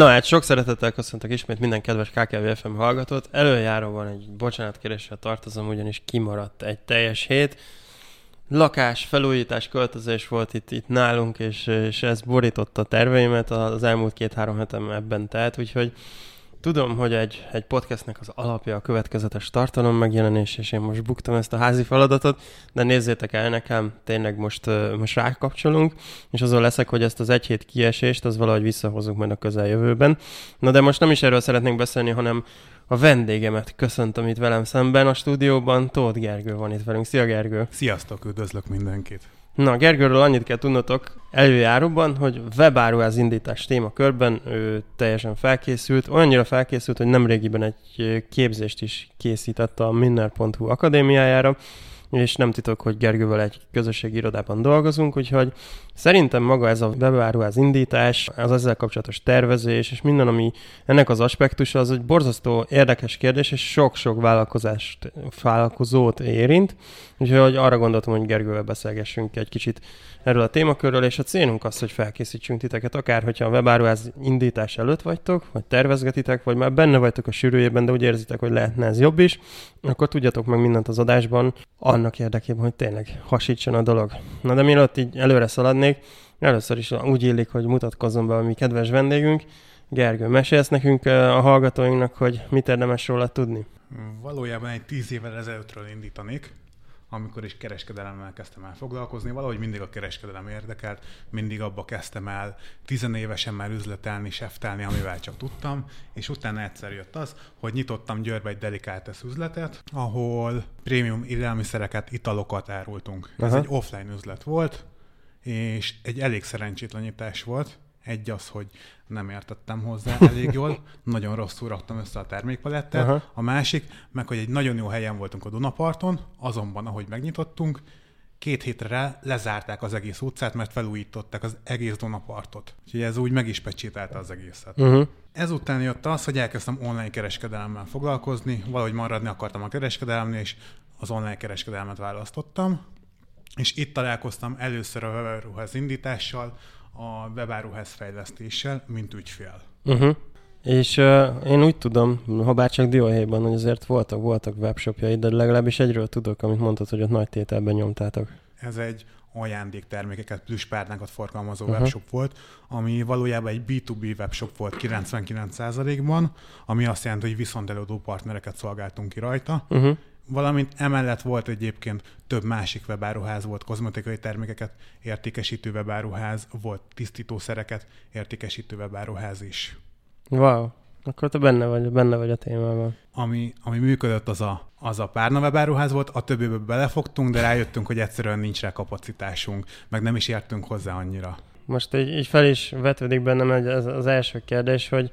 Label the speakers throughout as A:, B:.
A: Na hát sok szeretettel köszöntök ismét minden kedves KKV FM hallgatót. Előjáróban egy bocsánatkéréssel tartozom, ugyanis kimaradt egy teljes hét. Lakás, felújítás, költözés volt itt, itt nálunk, és, és ez borította a terveimet. Az elmúlt két-három hetem ebben telt, úgyhogy Tudom, hogy egy, egy podcastnek az alapja a következetes tartalom megjelenés, és én most buktam ezt a házi feladatot, de nézzétek el nekem, tényleg most, most rákapcsolunk, és azon leszek, hogy ezt az egy hét kiesést, az valahogy visszahozunk majd a közeljövőben. Na de most nem is erről szeretnénk beszélni, hanem a vendégemet köszöntöm itt velem szemben a stúdióban. Tóth Gergő van itt velünk. Szia Gergő!
B: Sziasztok, üdvözlök mindenkit!
A: Na, Gergőről annyit kell tudnotok előjáróban, hogy webáruház indítás témakörben ő teljesen felkészült, olyannyira felkészült, hogy nemrégiben egy képzést is készített a minner.hu akadémiájára, és nem titok, hogy Gergővel egy közösségi irodában dolgozunk, úgyhogy szerintem maga ez a webáruház indítás, az ezzel kapcsolatos tervezés, és minden, ami ennek az aspektusa, az egy borzasztó érdekes kérdés, és sok-sok vállalkozást, vállalkozót érint, úgyhogy arra gondoltam, hogy Gergővel beszélgessünk egy kicsit erről a témakörről, és a célunk az, hogy felkészítsünk titeket, akár hogyha a webáruház indítás előtt vagytok, vagy tervezgetitek, vagy már benne vagytok a sűrűjében, de úgy érzitek, hogy lehetne ez jobb is, akkor tudjatok meg mindent az adásban annak érdekében, hogy tényleg hasítson a dolog. Na de mielőtt így előre szaladnék, először is úgy illik, hogy mutatkozzon be a mi kedves vendégünk. Gergő, mesélsz nekünk a hallgatóinknak, hogy mit érdemes róla tudni?
B: Valójában egy tíz évvel ezelőttről indítanék amikor is kereskedelemmel kezdtem el foglalkozni, valahogy mindig a kereskedelem érdekelt, mindig abba kezdtem el tizenévesen már üzletelni, seftálni, amivel csak tudtam, és utána egyszer jött az, hogy nyitottam Győrbe egy Delicates üzletet, ahol prémium élelmiszereket, italokat árultunk. Aha. Ez egy offline üzlet volt, és egy elég szerencsétlen nyitás volt, egy az, hogy nem értettem hozzá elég jól, nagyon rosszul raktam össze a termékpalettet. Uh-huh. A másik, meg hogy egy nagyon jó helyen voltunk a Dunaparton, azonban, ahogy megnyitottunk, két hétre lezárták az egész utcát, mert felújították az egész Dunapartot. Úgyhogy ez úgy meg is pecsételte az egészet. Uh-huh. Ezután jött az, hogy elkezdtem online kereskedelemmel foglalkozni, valahogy maradni akartam a kereskedelemnél, és az online kereskedelmet választottam. És itt találkoztam először a webáruház indítással, a webáruház fejlesztéssel, mint ügyfél.
A: Uh-huh. És uh, én úgy tudom, ha bár csak dióhéjban, hogy azért voltak, voltak webshopjai, de legalábbis egyről tudok, amit mondtad, hogy ott nagy tételben nyomtátok.
B: Ez egy ajándéktermékeket, párnákat forgalmazó uh-huh. webshop volt, ami valójában egy B2B webshop volt 99%-ban, ami azt jelenti, hogy viszonteladó partnereket szolgáltunk ki rajta, uh-huh valamint emellett volt egyébként több másik webáruház, volt kozmetikai termékeket értékesítő webáruház, volt tisztítószereket értékesítő webáruház is.
A: Wow, akkor te benne vagy, benne vagy a témában.
B: Ami, ami működött, az a, az a párna webáruház volt, a többébe belefogtunk, de rájöttünk, hogy egyszerűen nincs rá kapacitásunk, meg nem is értünk hozzá annyira.
A: Most így, így fel is vetődik bennem ez az első kérdés, hogy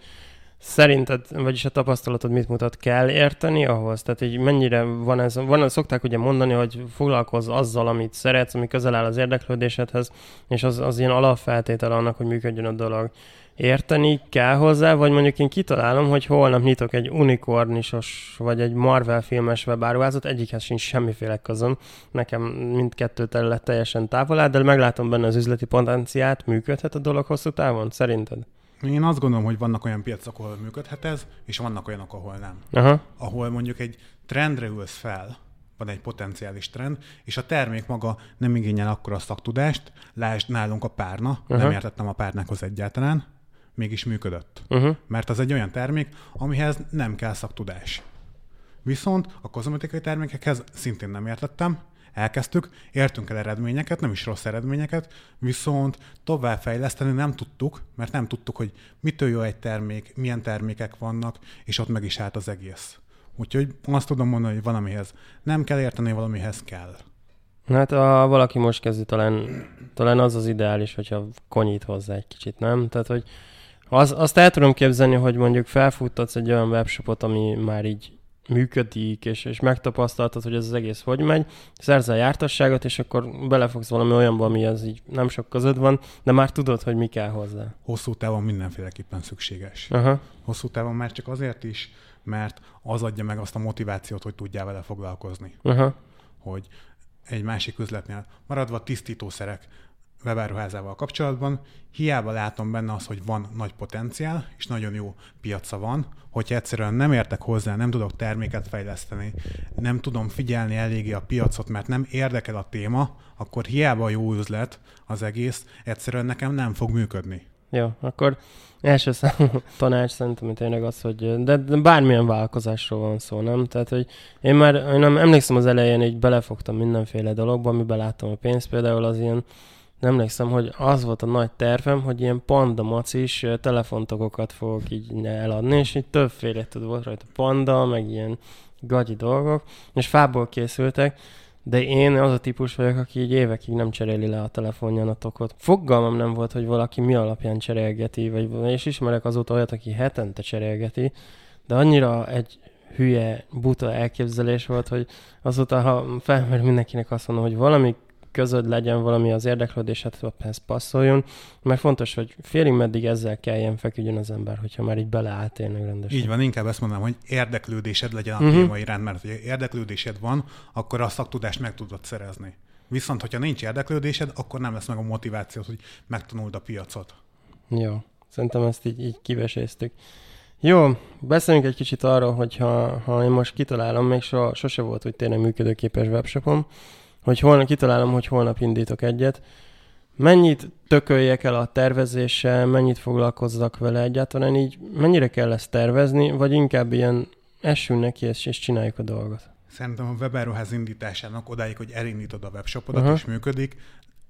A: Szerinted, vagyis a tapasztalatod mit mutat, kell érteni ahhoz? Tehát így mennyire van ez, van, szokták ugye mondani, hogy foglalkozz azzal, amit szeretsz, ami közel áll az érdeklődésedhez, és az, az ilyen alapfeltétele annak, hogy működjön a dolog. Érteni kell hozzá, vagy mondjuk én kitalálom, hogy holnap nyitok egy unikornisos, vagy egy Marvel filmes webáruházat, egyikhez sincs semmiféle közöm. Nekem mindkettő terület teljesen távol áll, de meglátom benne az üzleti potenciát, működhet a dolog hosszú távon, szerinted?
B: Én azt gondolom, hogy vannak olyan piacok, ahol működhet ez, és vannak olyanok, ahol nem. Aha. Ahol mondjuk egy trendre ülsz fel, van egy potenciális trend, és a termék maga nem igényel akkora szaktudást, lásd nálunk a párna, uh-huh. nem értettem a párnákhoz egyáltalán, mégis működött. Uh-huh. Mert az egy olyan termék, amihez nem kell szaktudás. Viszont a kozmetikai termékekhez szintén nem értettem, elkezdtük, értünk el eredményeket, nem is rossz eredményeket, viszont továbbfejleszteni nem tudtuk, mert nem tudtuk, hogy mitől jó egy termék, milyen termékek vannak, és ott meg is állt az egész. Úgyhogy azt tudom mondani, hogy valamihez nem kell érteni, valamihez kell.
A: Hát ha valaki most kezdi, talán, talán az az ideális, hogyha konyít hozzá egy kicsit, nem? Tehát, hogy az, azt el tudom képzelni, hogy mondjuk felfuttatsz egy olyan webshopot, ami már így működik, és, és megtapasztaltad, hogy ez az egész hogy megy, szerzel jártasságot, és akkor belefogsz valami olyanba, ami az így nem sok között van, de már tudod, hogy mi kell hozzá.
B: Hosszú távon mindenféleképpen szükséges. Aha. Hosszú távon már csak azért is, mert az adja meg azt a motivációt, hogy tudjál vele foglalkozni. Aha. Hogy egy másik üzletnél maradva tisztítószerek, webáruházával kapcsolatban, hiába látom benne az, hogy van nagy potenciál, és nagyon jó piaca van, hogyha egyszerűen nem értek hozzá, nem tudok terméket fejleszteni, nem tudom figyelni eléggé a piacot, mert nem érdekel a téma, akkor hiába jó üzlet az egész, egyszerűen nekem nem fog működni.
A: Jó, akkor első számú tanács szerintem tényleg az, hogy de, de bármilyen vállalkozásról van szó, nem? Tehát, hogy én már én nem emlékszem az elején, hogy belefogtam mindenféle dologba, amiben láttam a pénzt, például az ilyen nem emlékszem, hogy az volt a nagy tervem, hogy ilyen panda macis telefontokokat fogok így eladni, és így többféle tud volt rajta panda, meg ilyen gagyi dolgok, és fából készültek, de én az a típus vagyok, aki így évekig nem cseréli le a telefonján a tokot. Fogalmam nem volt, hogy valaki mi alapján cserélgeti, vagy, és ismerek azóta olyat, aki hetente cserélgeti, de annyira egy hülye, buta elképzelés volt, hogy azóta, ha felmer mindenkinek azt mondom, hogy valami közöd legyen valami az érdeklődésed, ez passzoljon, mert fontos, hogy félig meddig ezzel kelljen feküdjön az ember, hogyha már így beleállt tényleg rendesen.
B: Így van, inkább ezt mondanám, hogy érdeklődésed legyen a uh-huh. téma iránt, mert ha érdeklődésed van, akkor a szaktudást meg tudod szerezni. Viszont, hogyha nincs érdeklődésed, akkor nem lesz meg a motiváció, hogy megtanuld a piacot.
A: Jó, szerintem ezt így, így kiveséztük. Jó, beszéljünk egy kicsit arról, hogy ha, ha én most kitalálom, még so, sose volt, hogy tényleg működőképes webshopom, hogy holnap kitalálom, hogy holnap indítok egyet. Mennyit tököljek el a tervezéssel, mennyit foglalkozzak vele egyáltalán így, mennyire kell ezt tervezni, vagy inkább ilyen essünk neki és, és csináljuk a dolgot?
B: Szerintem a webáruház indításának odáig, hogy elindítod a webshopodat uh-huh. és működik,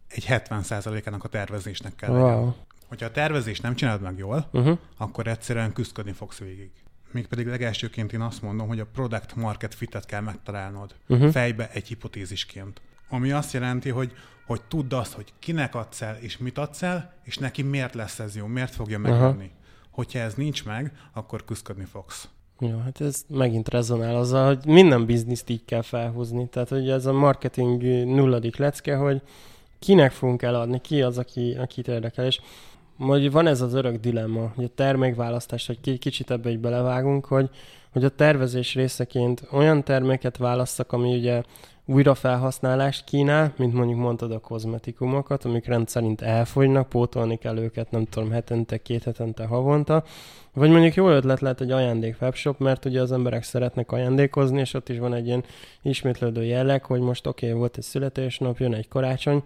B: egy 70%-ának a tervezésnek kell wow. legyen. Hogyha a tervezést nem csinálod meg jól, uh-huh. akkor egyszerűen küzdködni fogsz végig. Mégpedig legelsőként én azt mondom, hogy a product market fitet kell megtalálnod uh-huh. fejbe egy hipotézisként. Ami azt jelenti, hogy, hogy tudd azt, hogy kinek adsz el, és mit adsz el, és neki miért lesz ez jó, miért fogja megvenni. Uh-huh. Hogyha ez nincs meg, akkor küzdködni fogsz.
A: Jó, hát ez megint rezonál azzal, hogy minden bizniszt így kell felhúzni. Tehát, hogy ez a marketing nulladik lecke, hogy kinek fogunk eladni, ki az, aki, akit érdekel. És hogy van ez az örök dilemma, hogy a termékválasztás, hogy kicsit ebbe így belevágunk, hogy, hogy a tervezés részeként olyan terméket válasszak, ami ugye újrafelhasználást kínál, mint mondjuk mondtad a kozmetikumokat, amik rendszerint elfogynak, pótolni kell őket, nem tudom, hetente, két hetente, havonta. Vagy mondjuk jó ötlet lehet egy ajándék webshop, mert ugye az emberek szeretnek ajándékozni, és ott is van egy ilyen ismétlődő jelleg, hogy most oké, okay, volt egy születésnap, jön egy karácsony,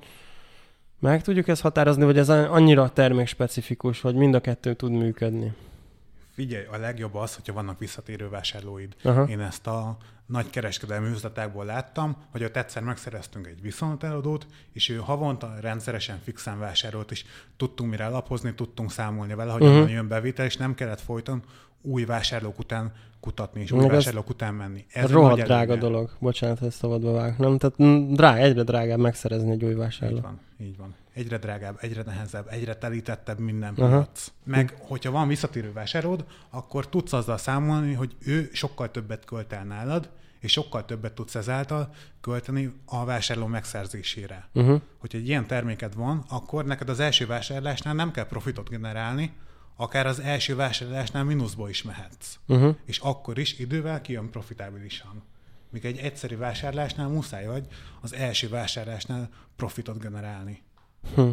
A: meg tudjuk ezt határozni, vagy ez annyira termékspecifikus, hogy mind a kettő tud működni?
B: Figyelj, a legjobb az, hogyha vannak visszatérő vásárlóid. Aha. Én ezt a nagy kereskedelmi üzletekból láttam, hogy ott egyszer megszereztünk egy viszonteladót, és ő havonta rendszeresen fixen vásárolt, és tudtunk mire lapozni, tudtunk számolni vele, hogy uh-huh. jön bevétel, és nem kellett folyton új vásárlók után kutatni, és új vásárlók után menni.
A: Ez rohadt drága előnye. dolog. Bocsánat, ezt szabadba vág. Nem? Tehát drága, egyre drágább megszerezni egy új vásárlót.
B: Így van, így van. Egyre drágább, egyre nehezebb, egyre telítettebb minden piac. Meg, hogyha van visszatérő vásárod, akkor tudsz azzal számolni, hogy ő sokkal többet költ el nálad, és sokkal többet tudsz ezáltal költeni a vásárló megszerzésére. Uh-huh. Hogyha egy ilyen terméked van, akkor neked az első vásárlásnál nem kell profitot generálni, akár az első vásárlásnál mínuszba is mehetsz. Uh-huh. És akkor is idővel kijön profitábilisan. Míg egy egyszerű vásárlásnál muszáj vagy az első vásárlásnál profitot generálni. Hm.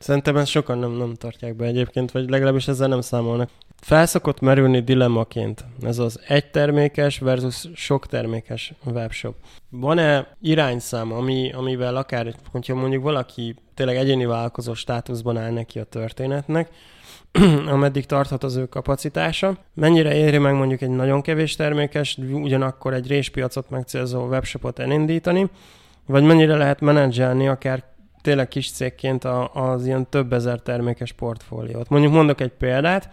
A: Szerintem ezt sokan nem, nem tartják be egyébként, vagy legalábbis ezzel nem számolnak. Felszokott merülni dilemmaként ez az egy termékes versus sok termékes webshop. Van-e irányszám, ami, amivel akár, hogyha mondjuk valaki tényleg egyéni vállalkozó státuszban áll neki a történetnek, ameddig tarthat az ő kapacitása. Mennyire éri meg mondjuk egy nagyon kevés termékes, ugyanakkor egy réspiacot megcélzó webshopot elindítani, vagy mennyire lehet menedzselni akár tényleg kis cégként a, az ilyen több ezer termékes portfóliót. Mondjuk mondok egy példát,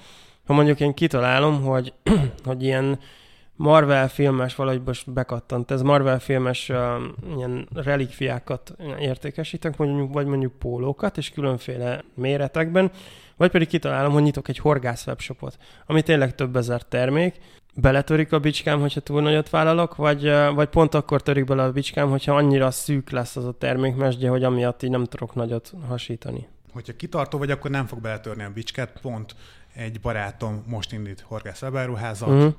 A: ha mondjuk én kitalálom, hogy, hogy ilyen Marvel filmes, valahogy most bekattant, ez Marvel filmes uh, ilyen relikviákat értékesítek, mondjuk, vagy mondjuk pólókat, és különféle méretekben, vagy pedig kitalálom, hogy nyitok egy horgász webshopot, ami tényleg több ezer termék, beletörik a bicskám, hogyha túl nagyot vállalok, vagy, vagy pont akkor törik bele a bicskám, hogyha annyira szűk lesz az a termékmesdje, hogy amiatt így nem tudok nagyot hasítani.
B: Hogyha kitartó vagy, akkor nem fog beletörni a bicskát. Pont egy barátom most indít horgász webáruházat, uh-huh.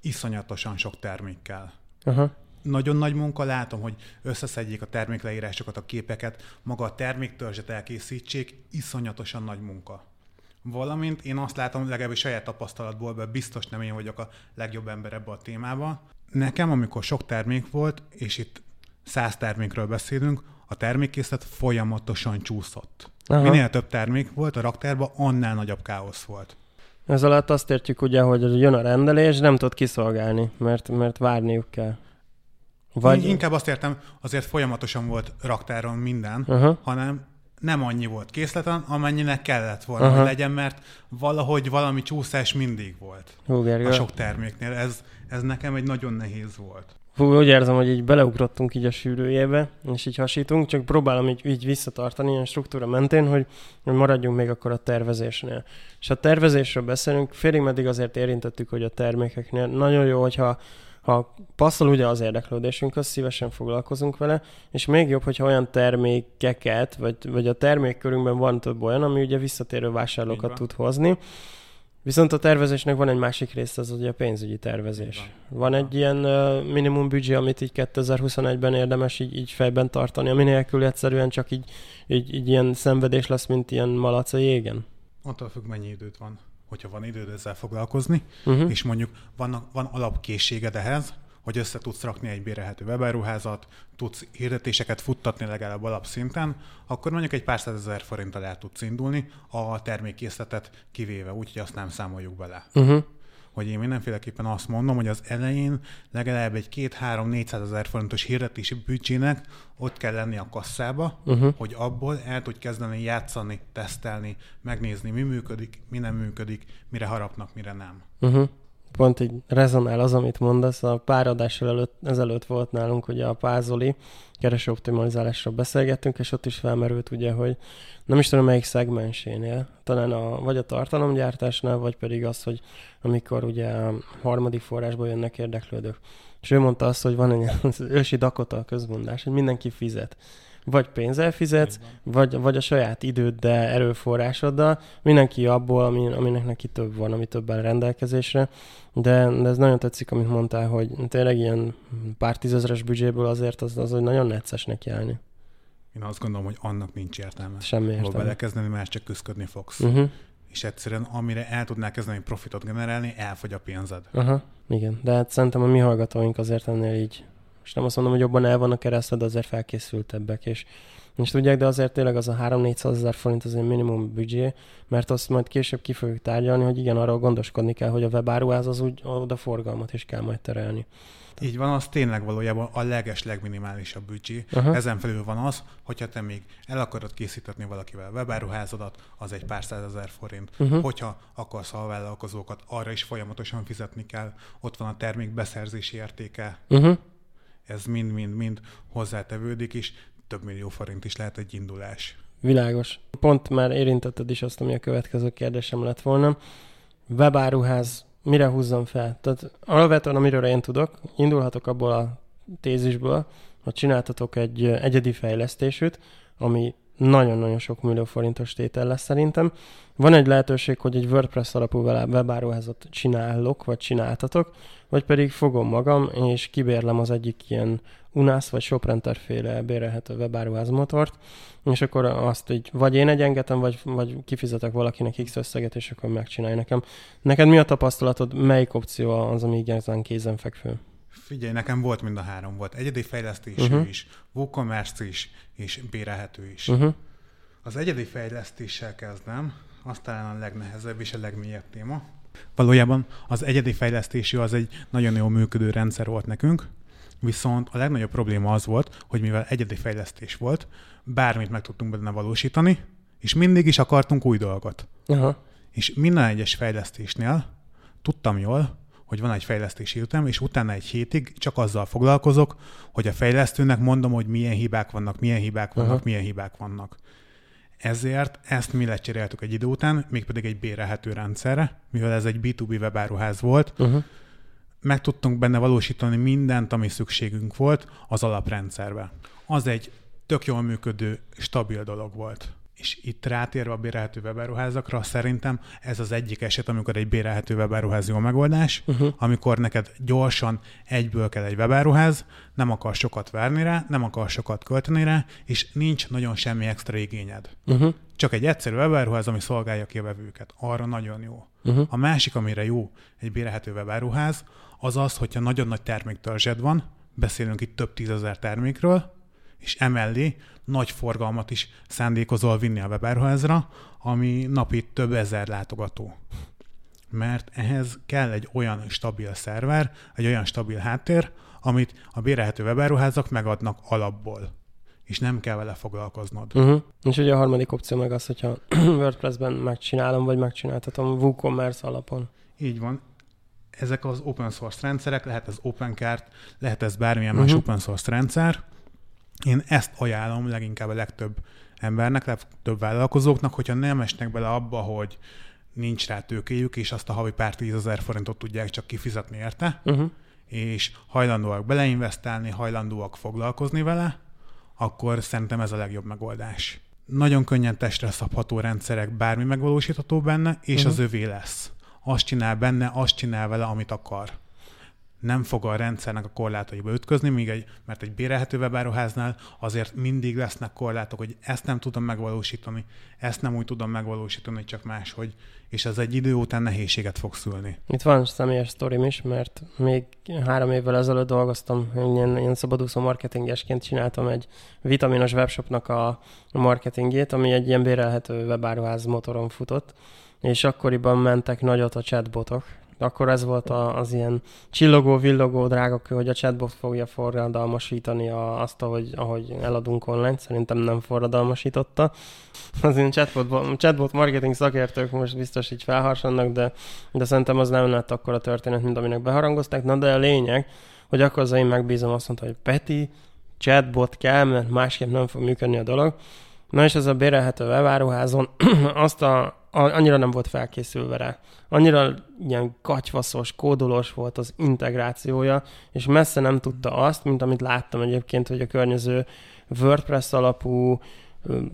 B: iszonyatosan sok termékkel. Uh-huh. nagyon nagy munka, látom, hogy összeszedjék a termékleírásokat, a képeket, maga a terméktörzset elkészítsék, iszonyatosan nagy munka. Valamint én azt látom, legalábbis saját tapasztalatból, mert biztos nem én vagyok a legjobb ember ebbe a témába. Nekem, amikor sok termék volt, és itt száz termékről beszélünk, a termékkészlet folyamatosan csúszott. Aha. Minél több termék volt a raktárban, annál nagyobb káosz volt.
A: Ez alatt azt értjük ugye, hogy jön a rendelés, nem tud kiszolgálni, mert, mert várniuk kell.
B: Vagy... Inkább azt értem, azért folyamatosan volt raktáron minden, uh-huh. hanem nem annyi volt készleten, amennyinek kellett volna, hogy legyen, mert valahogy valami csúszás mindig volt Hú, a sok terméknél. Ez, ez nekem egy nagyon nehéz volt.
A: Hú, úgy érzem, hogy így beleugrottunk így a sűrűjébe, és így hasítunk, csak próbálom így, így visszatartani ilyen struktúra mentén, hogy, hogy maradjunk még akkor a tervezésnél. És a tervezésről beszélünk, félig meddig azért érintettük, hogy a termékeknél nagyon jó, hogyha ha passzol ugye az érdeklődésünk, az szívesen foglalkozunk vele, és még jobb, hogyha olyan termékeket, vagy, vagy a termékkörünkben van több olyan, ami ugye visszatérő vásárlókat tud hozni, Viszont a tervezésnek van egy másik része, az ugye a pénzügyi tervezés. Van, van egy ilyen uh, minimum büdzsé, amit így 2021-ben érdemes így, így fejben tartani, ami nélkül egyszerűen csak így, így, így ilyen szenvedés lesz, mint ilyen malac a jégen?
B: Attól függ, mennyi időt van. Hogyha van időd ezzel foglalkozni, uh-huh. és mondjuk van, van alapkészséged ehhez, hogy össze tudsz rakni egy bérelhető webáruházat, tudsz hirdetéseket futtatni legalább alapszinten, akkor mondjuk egy pár százezer forinttal el tudsz indulni, a termékkészletet kivéve, úgyhogy azt nem számoljuk bele. Uh-huh. Hogy én mindenféleképpen azt mondom, hogy az elején legalább egy két-három 400 ezer forintos hirdetési büdzsének ott kell lenni a kasszába, uh-huh. hogy abból el tudj kezdeni játszani, tesztelni, megnézni, mi működik, mi nem működik, mire harapnak, mire nem. Uh-huh
A: pont így rezonál az, amit mondasz. A pár adás előtt, ezelőtt volt nálunk ugye a Pázoli kereső optimalizálásról beszélgettünk, és ott is felmerült ugye, hogy nem is tudom melyik szegmensénél, talán a, vagy a tartalomgyártásnál, vagy pedig az, hogy amikor ugye a harmadik forrásból jönnek érdeklődők. És ő mondta azt, hogy van egy az ősi Dakota közmondás, hogy mindenki fizet vagy pénzzel fizetsz, vagy, vagy a saját időddel, erőforrásoddal, mindenki abból, ami, aminek neki több van, ami többen rendelkezésre, de, de ez nagyon tetszik, amit mondtál, hogy tényleg ilyen pár tízezeres büdzséből azért az, az hogy nagyon necces neki állni.
B: Én azt gondolom, hogy annak nincs értelme.
A: Semmi értelme. Hol
B: belekezdeni, mert csak küzdködni fogsz. Uh-huh. És egyszerűen amire el tudnál kezdeni profitot generálni, elfogy a pénzed.
A: Aha, igen. De hát szerintem a mi hallgatóink azért ennél így és nem azt mondom, hogy jobban el vannak keresztve, de azért felkészültebbek, és és tudják, de azért tényleg az a 3-400 ezer forint az egy minimum büdzsé, mert azt majd később ki fogjuk tárgyalni, hogy igen, arról gondoskodni kell, hogy a webáruház az úgy oda forgalmat is kell majd terelni.
B: Így van, az tényleg valójában a leges, legminimálisabb büdzsé. Uh-huh. Ezen felül van az, hogyha te még el akarod készíteni valakivel a webáruházadat, az egy pár százezer forint. Uh-huh. Hogyha akarsz a vállalkozókat, arra is folyamatosan fizetni kell. Ott van a termék beszerzési értéke. Uh-huh ez mind-mind-mind hozzátevődik, és több millió forint is lehet egy indulás.
A: Világos. Pont már érintetted is azt, ami a következő kérdésem lett volna. Webáruház, mire húzzam fel? Tehát alapvetően, amiről én tudok, indulhatok abból a tézisből, hogy csináltatok egy egyedi fejlesztésűt, ami nagyon-nagyon sok millió forintos tétel lesz szerintem. Van egy lehetőség, hogy egy WordPress alapú webáruházat csinálok, vagy csináltatok, vagy pedig fogom magam, és kibérlem az egyik ilyen UNAS vagy Shoprenter féle bérelhető webáruház motort, és akkor azt így vagy én egyengetem, vagy, vagy kifizetek valakinek X összeget, és akkor megcsinálja nekem. Neked mi a tapasztalatod, melyik opció az, ami igazán kézenfekvő?
B: Figyelj, nekem volt mind a három. Volt egyedi fejlesztésű uh-huh. is, WooCommerce is, és bérelhető is. Uh-huh. Az egyedi fejlesztéssel kezdem, az talán a legnehezebb és a legmélyebb téma. Valójában az egyedi fejlesztésű az egy nagyon jó működő rendszer volt nekünk, viszont a legnagyobb probléma az volt, hogy mivel egyedi fejlesztés volt, bármit meg tudtunk benne valósítani, és mindig is akartunk új dolgot. Aha. És minden egyes fejlesztésnél tudtam jól, hogy van egy fejlesztési ütem, és utána egy hétig csak azzal foglalkozok, hogy a fejlesztőnek mondom, hogy milyen hibák vannak, milyen hibák vannak, Aha. milyen hibák vannak. Ezért ezt mi lecseréltük egy idő után, mégpedig egy bérelhető rendszerre, mivel ez egy B2B webáruház volt, uh-huh. meg tudtunk benne valósítani mindent, ami szükségünk volt az alaprendszerbe. Az egy tök jól működő, stabil dolog volt. És itt rátérve a bérelhető webáruházakra, szerintem ez az egyik eset, amikor egy bérelhető webáruház jó megoldás, uh-huh. amikor neked gyorsan egyből kell egy webáruház, nem akar sokat várni rá, nem akar sokat költeni rá, és nincs nagyon semmi extra igényed. Uh-huh. Csak egy egyszerű webáruház, ami szolgálja ki a vevőket. Arra nagyon jó. Uh-huh. A másik, amire jó egy bérelhető webáruház, az az, hogyha nagyon nagy terméktörzsed van, beszélünk itt több tízezer termékről, és emellé nagy forgalmat is szándékozol vinni a webáruházra, ami napi több ezer látogató. Mert ehhez kell egy olyan stabil szerver, egy olyan stabil háttér, amit a bérelhető webáruházak megadnak alapból és nem kell vele foglalkoznod.
A: Uh-huh. És ugye a harmadik opció meg az, hogyha WordPress-ben megcsinálom, vagy megcsináltatom WooCommerce alapon.
B: Így van. Ezek az open source rendszerek, lehet ez OpenCart, lehet ez bármilyen uh-huh. más open source rendszer, én ezt ajánlom leginkább a legtöbb embernek, legtöbb vállalkozóknak, hogyha nem esnek bele abba, hogy nincs rá tőkéjük, és azt a havi pár tízezer forintot tudják csak kifizetni érte, uh-huh. és hajlandóak beleinvestálni, hajlandóak foglalkozni vele, akkor szerintem ez a legjobb megoldás. Nagyon könnyen testre szabható rendszerek, bármi megvalósítható benne, és uh-huh. az övé lesz. Azt csinál benne, azt csinál vele, amit akar nem fog a rendszernek a korlátaiba ütközni, míg egy, mert egy bérelhető webáruháznál azért mindig lesznek korlátok, hogy ezt nem tudom megvalósítani, ezt nem úgy tudom megvalósítani, csak máshogy, és ez egy idő után nehézséget fog szülni.
A: Itt van személyes sztorim is, mert még három évvel ezelőtt dolgoztam, ilyen, ilyen szabadúszó marketingesként csináltam egy vitaminos webshopnak a marketingét, ami egy ilyen bérelhető webáruház motoron futott, és akkoriban mentek nagyot a chatbotok, akkor ez volt a, az ilyen csillogó, villogó drágakő, hogy a chatbot fogja forradalmasítani a, azt, ahogy, ahogy eladunk online. Szerintem nem forradalmasította. Az én chatbot, chatbot marketing szakértők most biztos így felharsannak, de, de szerintem az nem lett akkor a történet, mint aminek beharangozták. Na de a lényeg, hogy akkor az én megbízom azt mondta, hogy Peti, chatbot kell, mert másképp nem fog működni a dolog. Na és ez a bérelhető webáruházon azt a annyira nem volt felkészülve rá. Annyira ilyen katyvaszos, kódolós volt az integrációja, és messze nem tudta azt, mint amit láttam egyébként, hogy a környező WordPress alapú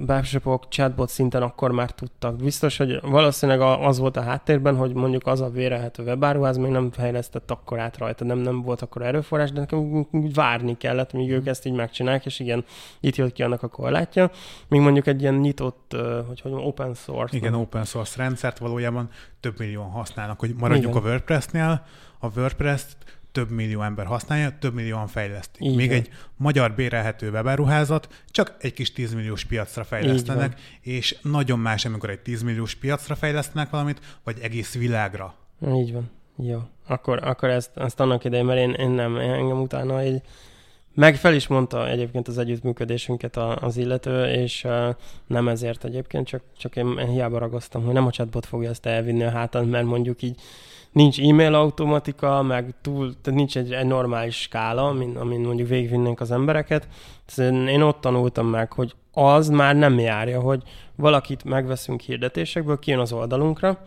A: webshopok chatbot szinten akkor már tudtak. Biztos, hogy valószínűleg az volt a háttérben, hogy mondjuk az a vérelhető webáruház még nem fejlesztett akkor át rajta, nem, nem volt akkor erőforrás, de nekem várni kellett, míg ők ezt így megcsinálják, és igen, itt jött ki annak a korlátja. Míg mondjuk egy ilyen nyitott, hogy hogy open source.
B: Igen, open source rendszert valójában több millióan használnak, hogy maradjunk igen. a WordPress-nél, a WordPress-t több millió ember használja, több millióan fejlesztik. Így Még van. egy magyar bérelhető webáruházat csak egy kis 10 milliós piacra fejlesztenek, és nagyon más, amikor egy 10 milliós piacra fejlesztenek valamit, vagy egész világra.
A: Így van. Jó. Akkor, akkor ezt, ezt annak idején, mert én, én nem, engem utána egy meg fel is mondta egyébként az együttműködésünket az illető, és uh, nem ezért egyébként, csak, csak én, én hiába ragasztam, hogy nem a chatbot fogja ezt elvinni a hátán, mert mondjuk így nincs e-mail automatika, meg túl, tehát nincs egy, egy normális skála, amin, amin mondjuk végigvinnénk az embereket. Én ott tanultam meg, hogy az már nem járja, hogy valakit megveszünk hirdetésekből, kijön az oldalunkra,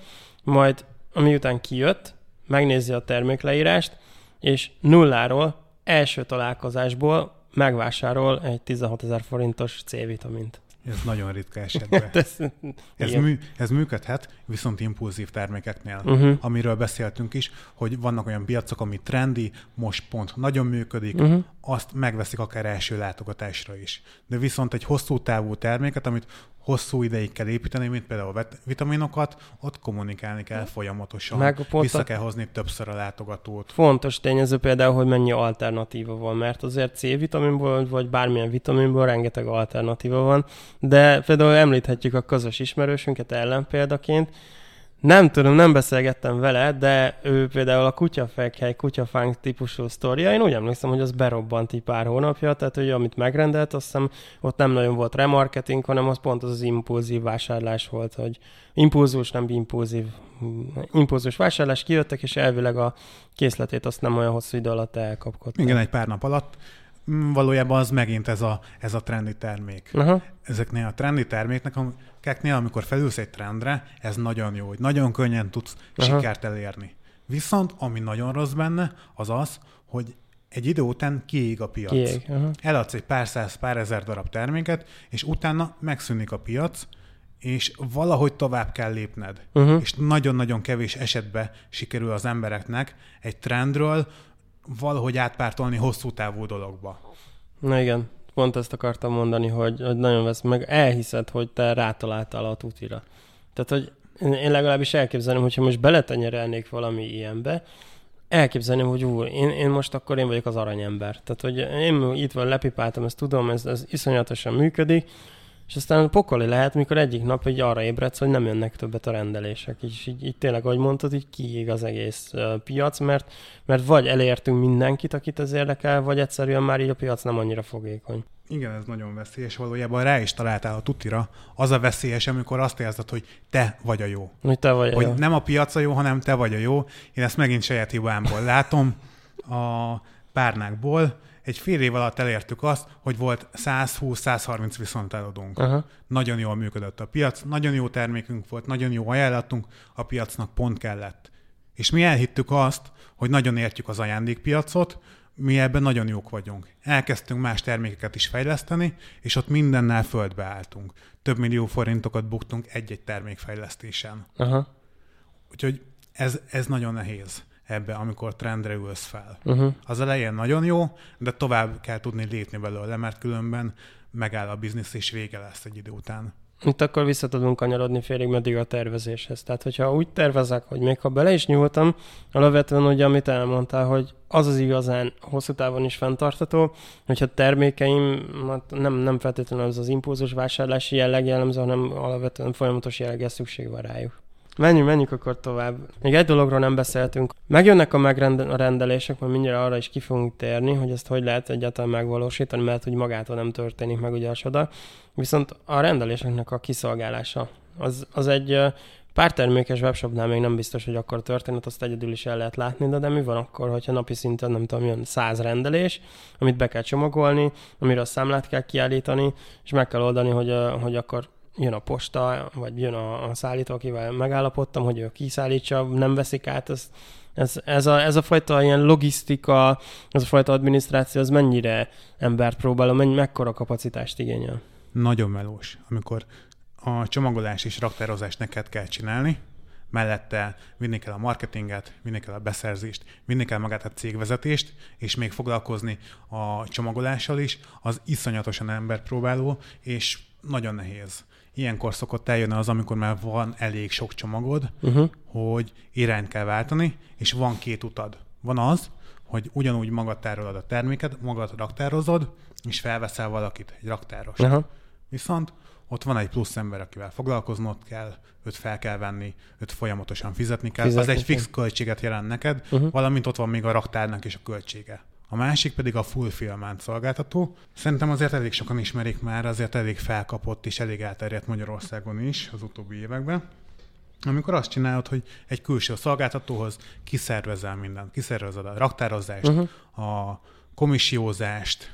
A: majd miután kijött, megnézi a termékleírást, és nulláról, első találkozásból megvásárol egy 16 ezer forintos C-vitamint.
B: Ez nagyon ritka esetben. ez, ez, mű, ez működhet, viszont impulzív termékeknél, uh-huh. amiről beszéltünk is, hogy vannak olyan piacok, ami trendi, most pont nagyon működik, uh-huh. azt megveszik akár első látogatásra is. De viszont egy hosszú távú terméket, amit hosszú ideig kell építeni, mint például a vitaminokat, ott kommunikálni kell folyamatosan. Meg Vissza kell hozni többször a látogatót.
A: Fontos tényező például, hogy mennyi alternatíva van, mert azért C-vitaminból, vagy bármilyen vitaminból rengeteg alternatíva van, de például említhetjük a közös ismerősünket ellenpéldaként, nem tudom, nem beszélgettem vele, de ő például a kutyafekhely, kutyafánk típusú sztoria, én úgy emlékszem, hogy az berobbant így pár hónapja, tehát hogy amit megrendelt, azt hiszem ott nem nagyon volt remarketing, hanem az pont az az impulzív vásárlás volt, hogy impulzus, nem impulzív, impulzus vásárlás kijöttek, és elvileg a készletét azt nem olyan hosszú idő alatt elkapkodták.
B: Igen, egy pár nap alatt. Mm, valójában az megint ez a, ez a trendi termék. Aha. Ezeknél a trendi termékeknél, amikor felülsz egy trendre, ez nagyon jó, hogy nagyon könnyen tudsz Aha. sikert elérni. Viszont ami nagyon rossz benne, az az, hogy egy idő után kiég a piac. Kiég, Eladsz egy pár száz, pár ezer darab terméket, és utána megszűnik a piac, és valahogy tovább kell lépned.
A: Uh-huh.
B: És nagyon-nagyon kevés esetben sikerül az embereknek egy trendről valahogy átpártolni hosszú távú dologba.
A: Na igen, pont ezt akartam mondani, hogy, hogy nagyon vesz meg, elhiszed, hogy te rátaláltál a tutira. Tehát, hogy én legalábbis elképzelem, hogyha most beletenyerelnék valami ilyenbe, elképzelném, hogy úr, én, én most akkor én vagyok az aranyember. Tehát, hogy én itt van, lepipáltam, ezt tudom, ez, ez iszonyatosan működik, és aztán pokoli lehet, mikor egyik nap így arra ébredsz, hogy nem jönnek többet a rendelések. És így, így tényleg, ahogy mondtad, így kiég az egész uh, piac, mert, mert vagy elértünk mindenkit, akit ez érdekel, vagy egyszerűen már így a piac nem annyira fogékony.
B: Igen, ez nagyon veszélyes. Valójában rá is találtál a tutira. Az a veszélyes, amikor azt érzed, hogy te vagy a jó.
A: Hogy te vagy a
B: hogy
A: jó.
B: nem a piac a jó, hanem te vagy a jó. Én ezt megint saját hibámból látom. A párnákból egy fél év alatt elértük azt, hogy volt 120-130 viszont eladunk.
A: Aha.
B: Nagyon jól működött a piac, nagyon jó termékünk volt, nagyon jó ajánlatunk, a piacnak pont kellett. És mi elhittük azt, hogy nagyon értjük az ajándékpiacot, mi ebben nagyon jók vagyunk. Elkezdtünk más termékeket is fejleszteni, és ott mindennel földbe álltunk. Több millió forintokat buktunk egy-egy termékfejlesztésen.
A: Aha.
B: Úgyhogy ez, ez nagyon nehéz ebbe, amikor trendre ülsz fel.
A: Uh-huh.
B: Az elején nagyon jó, de tovább kell tudni lépni belőle, mert különben megáll a biznisz, és vége lesz egy idő után.
A: Itt akkor vissza tudunk kanyarodni félig meddig a tervezéshez. Tehát, hogyha úgy tervezek, hogy még ha bele is nyúltam, alapvetően ugye, amit elmondtál, hogy az az igazán hosszú távon is fenntartató, hogyha termékeim, hát nem, nem feltétlenül az az impulzus vásárlási jelleg jellemző, hanem alapvetően folyamatos jelleggel szükség van rájuk. Menjünk, menjünk akkor tovább. Még egy dologról nem beszéltünk. Megjönnek a megrendelések, majd mindjárt arra is ki fogunk térni, hogy ezt hogy lehet egyáltalán megvalósítani, mert hogy magától nem történik meg ugye a soda. Viszont a rendeléseknek a kiszolgálása, az, az egy pár termékes webshopnál még nem biztos, hogy akkor történet, azt egyedül is el lehet látni, de, de mi van akkor, hogyha napi szinten nem tudom, jön száz rendelés, amit be kell csomagolni, amire a számlát kell kiállítani, és meg kell oldani, hogy, hogy akkor jön a posta, vagy jön a, a szállító, akivel megállapodtam, hogy ő kiszállítsa, nem veszik át, ez, ez, ez, a, ez a fajta ilyen logisztika, ez a fajta adminisztráció, az mennyire embert próbál, mennyi, mekkora kapacitást igényel?
B: Nagyon melós, amikor a csomagolás és raktározás neked kell csinálni, mellette vinni kell a marketinget, vinni kell a beszerzést, vinni kell magát a cégvezetést, és még foglalkozni a csomagolással is, az iszonyatosan emberpróbáló, és nagyon nehéz. Ilyenkor szokott eljönni az, amikor már van elég sok csomagod,
A: Uh-huh.
B: hogy irányt kell váltani, és van két utad. Van az, hogy ugyanúgy magad tárolod a terméket, magad raktározod, és felveszel valakit, egy raktáros.
A: Aha.
B: Viszont ott van egy plusz ember, akivel foglalkoznod kell, őt fel kell venni, őt folyamatosan fizetni kell.
A: Fizetni
B: az egy fix költséget jelent neked,
A: Uh-huh.
B: valamint ott van még a raktárnak is a költsége. A másik pedig a fulfillment szolgáltató. Szerintem azért elég sokan ismerik már, azért elég felkapott és elég elterjedt Magyarországon is az utóbbi években. Amikor azt csinálod, hogy egy külső szolgáltatóhoz kiszervezel mindent, kiszervezed a raktározást,
A: Uh-huh.
B: a komissiózást,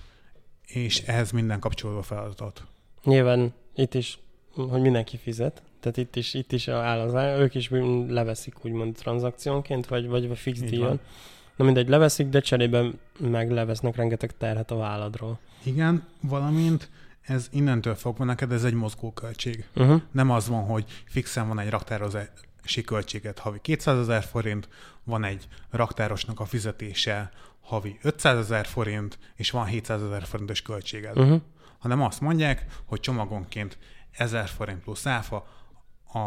B: és ehhez minden kapcsolódó feladatot.
A: Nyilván itt is, hogy mindenki fizet, tehát itt is, itt is áll az, ők is leveszik úgymond tranzakciónként, vagy, vagy, fix díjon. Na mindegy, leveszik, de cserében meg levesznek rengeteg terhet a válladról.
B: Igen, valamint ez innentől fogva neked ez egy mozgóköltség.
A: Uh-huh.
B: Nem az van, hogy fixen van egy raktározási költséget havi 200 ezer forint, van egy raktárosnak a fizetése havi 500 ezer forint, és van 700 ezer forintos költséged.
A: Uh-huh.
B: Hanem azt mondják, hogy csomagonként 1000 forint plusz áfa a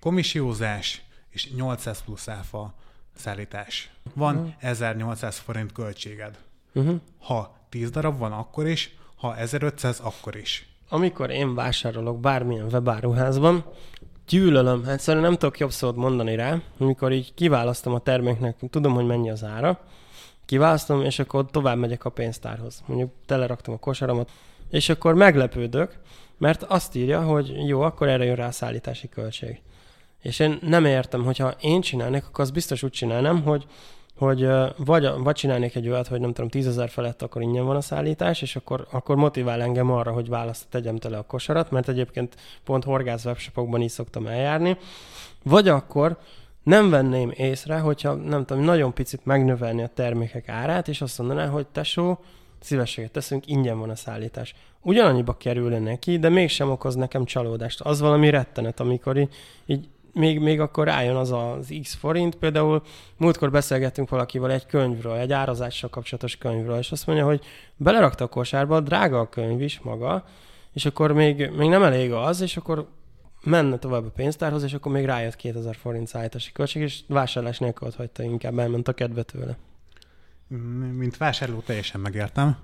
B: komissiózás, és 800 plusz áfa szállítás. Van
A: Mhm.
B: 1800 forint költséged.
A: Uh-huh.
B: Ha 10 darab van, akkor is, ha 1500, akkor is.
A: Amikor én vásárolok bármilyen webáruházban, gyűlölöm, egyszerűen nem tudok jobb szót mondani rá, amikor így kiválasztom a terméknek, tudom, hogy mennyi az ára, kiválasztom, és akkor tovább megyek a pénztárhoz. Mondjuk teleraktam a kosaramat, és akkor meglepődök, mert azt írja, hogy jó, akkor erre jön rá a szállítási költség. És én nem értem, hogyha én csinálnék, akkor azt biztos úgy csinálnám, hogy hogy vagy, vagy csinálnék egy olyat, hogy nem tudom, 10 ezer felett akkor ingyen van a szállítás, és akkor, akkor motivál engem arra, hogy választ tegyem tele a kosarat, mert egyébként pont horgász webshopokban így szoktam eljárni. Vagy akkor nem venném észre, hogyha nem tudom, nagyon picit megnövelni a termékek árát, és azt mondaná, hogy tesó, szívességet teszünk, ingyen van a szállítás. Ugyanannyiba kerülne neki, de mégsem okoz nekem csalódást. Az valami rettenet, amikor így, így még, még akkor rájön az az X forint. Például múltkor beszélgettünk valakivel egy könyvről, egy árazással kapcsolatos könyvről, és azt mondja, hogy belerakta a kosárba, drága a könyv is maga, és akkor még, még nem elég az, és akkor menne tovább a pénztárhoz, és akkor még rájött 2000 forint szállítási költség, és vásárlás nélkül ott hagyta, inkább elment a kedve tőle.
B: Mint vásárló teljesen megértem,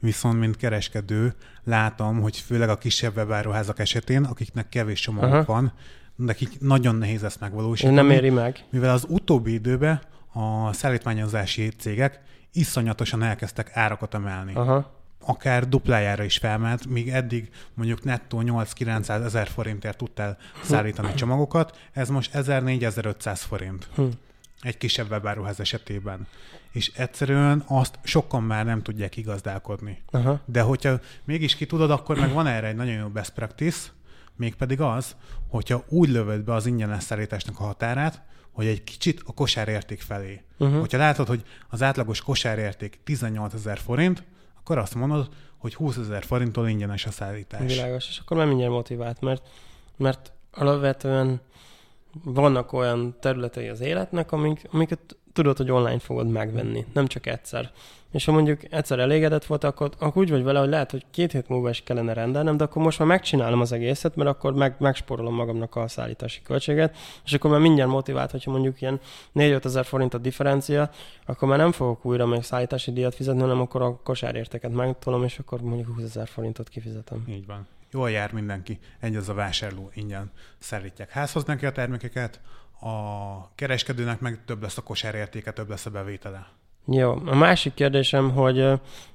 B: viszont mint kereskedő látom, hogy főleg a kisebb webáruházak esetén, akiknek kevés csomagok van, nekik nagyon nehéz ezt megvalósítani.
A: Nem éri meg.
B: Mivel az utóbbi időben a szállítmányozási cégek iszonyatosan elkezdtek árakat emelni. Aha. Akár duplájára is felment, míg eddig mondjuk nettó 8-900 ezer forintért tudtál szállítani csomagokat, ez most 1000-4500 forint. Hm. Egy kisebb webáruház esetében. És egyszerűen azt sokan már nem tudják igazdálkodni. Aha. De hogyha mégis ki tudod, akkor meg van erre egy nagyon jó best practice, mégpedig az, hogyha úgy lövöd be az ingyenes szállításnak a határát, hogy egy kicsit a kosárérték felé. Uh-huh. Hogyha látod, hogy az átlagos kosárérték 18 ezer forint, akkor azt mondod, hogy 20 ezer forinttól ingyenes a szállítás.
A: Világos, és akkor már mindjárt motivált, mert, mert alapvetően vannak olyan területei az életnek, amik, amiket tudod, hogy online fogod megvenni, nem csak egyszer. És ha mondjuk egyszer elégedett volt, akkor, akkor úgy vagy vele, hogy lehet, hogy két hét múlva is kellene rendelnem, de akkor most már megcsinálom az egészet, mert akkor meg, megsporolom magamnak a szállítási költséget, és akkor már mindjárt motivált, hogyha mondjuk ilyen 4-5 ezer forint a differencia, akkor már nem fogok újra még szállítási díjat fizetni, hanem akkor a kosárérteket megtolom, és akkor mondjuk 20 ezer forintot kifizetem.
B: Így van. Jól jár mindenki. Egy az a vásárló ingyen szállítják házhoz neki a termékeket, a kereskedőnek meg több lesz a kosárértéke, több lesz a bevétele.
A: Jó, a másik kérdésem, hogy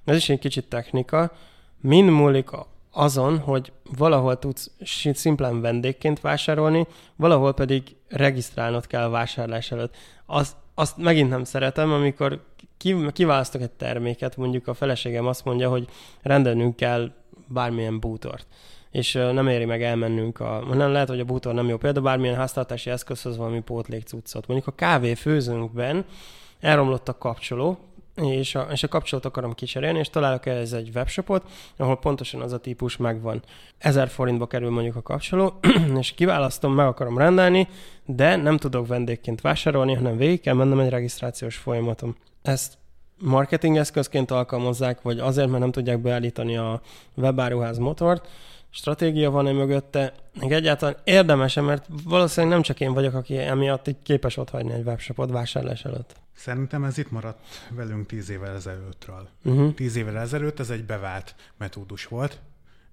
A: ez is egy kicsit technika, mind múlik azon, hogy valahol tudsz szimplán vendégként vásárolni, valahol pedig regisztrálnod kell a vásárlás előtt. Azt, azt megint nem szeretem, amikor kiválasztok egy terméket, mondjuk a feleségem azt mondja, hogy rendelnünk kell bármilyen bútort és nem éri meg elmennünk a... Nem lehet, hogy a bútor nem jó példa, bármilyen háztartási eszközhöz valami pótlék cuccot. Mondjuk a kávéfőzőnkben elromlott a kapcsoló, és a, és a kapcsolót akarom kicserélni, és találok ez egy webshopot, ahol pontosan az a típus megvan. 1000 forintba kerül mondjuk a kapcsoló, és kiválasztom, meg akarom rendelni, de nem tudok vendégként vásárolni, hanem végig kell mennem egy regisztrációs folyamatom. Ezt marketing eszközként alkalmazzák, vagy azért, mert nem tudják beállítani a webáruház motort, stratégia van-e mögötte, még egyáltalán érdemes mert valószínűleg nem csak én vagyok, aki emiatt így képes ott hagyni egy webshopot vásárlás előtt.
B: Szerintem ez itt maradt velünk tíz évvel ezelőttről. Uh-huh. Tíz évvel ezelőtt ez egy bevált metódus volt,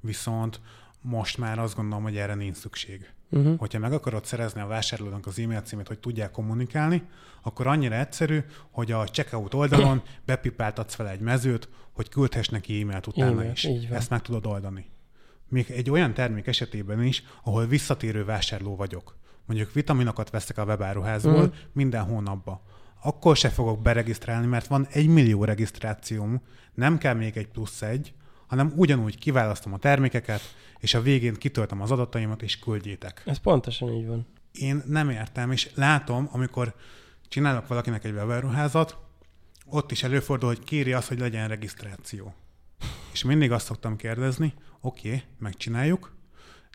B: viszont most már azt gondolom, hogy erre nincs szükség. Uh-huh. Hogyha meg akarod szerezni a vásárlónak az e-mail címét, hogy tudják kommunikálni, akkor annyira egyszerű, hogy a checkout oldalon bepipáltatsz fel egy mezőt, hogy küldhess neki e-mailt utána e-mail, is. Ezt meg tudod oldani még egy olyan termék esetében is, ahol visszatérő vásárló vagyok. Mondjuk vitaminokat veszek a webáruházból mm. minden hónapban. Akkor se fogok beregisztrálni, mert van egy millió regisztrációm, nem kell még egy plusz egy, hanem ugyanúgy kiválasztom a termékeket, és a végén kitöltöm az adataimat, és küldjétek.
A: Ez pontosan így van.
B: Én nem értem, és látom, amikor csinálok valakinek egy webáruházat, ott is előfordul, hogy kéri azt, hogy legyen regisztráció. És mindig azt szoktam kérdezni, oké, okay, megcsináljuk,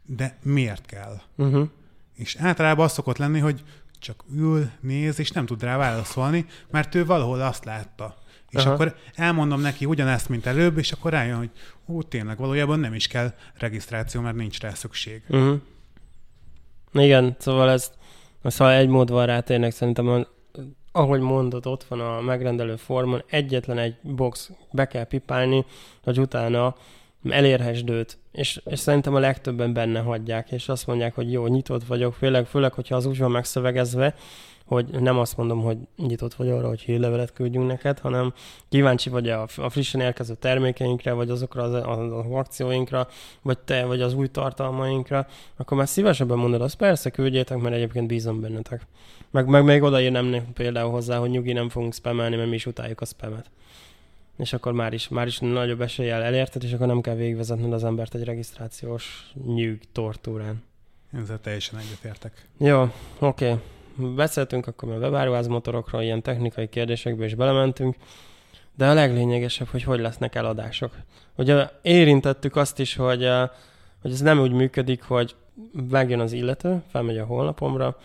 B: de miért kell? Uh-huh. És általában az szokott lenni, hogy csak ül, néz, és nem tud rá válaszolni, mert ő valahol azt látta. És uh-huh. akkor elmondom neki ugyanezt, mint előbb, és akkor rájön, hogy ó, tényleg valójában nem is kell regisztráció, mert nincs rá szükség. Uh-huh.
A: Igen, szóval ez, szóval egy mód van rá tényleg szerintem, ahogy mondod, ott van a megrendelő formon, egyetlen egy box be kell pipálni, hogy utána elérhessd őt. És, és szerintem a legtöbben benne hagyják, és azt mondják, hogy jó, nyitott vagyok, főleg, főleg, hogyha az úgy van megszövegezve, hogy nem azt mondom, hogy nyitott vagy arra, hogy hírlevelet küldjünk neked, hanem kíváncsi vagy a, a frissen érkező termékeinkre, vagy azokra az, az, az akcióinkra, vagy te, vagy az új tartalmainkra, akkor már szívesebben mondod azt, persze küldjétek, mert egyébként bízom bennetek. Meg, meg még odaírnám például hozzá, hogy nyugi nem fogunk spamelni, mert mi is utáljuk a spamet és akkor már is, már is nagyobb eséllyel elérted, és akkor nem kell végigvezetned az embert egy regisztrációs nyűg tortúrán.
B: Ezzel teljesen egyetértek.
A: Jó, oké. Okay. Beszéltünk akkor a webáruház motorokról, ilyen technikai kérdésekbe is belementünk. de a leglényegesebb, hogy hogy lesznek eladások. Ugye érintettük azt is, hogy, hogy ez nem úgy működik, hogy megjön az illető, felmegy a honlapomra,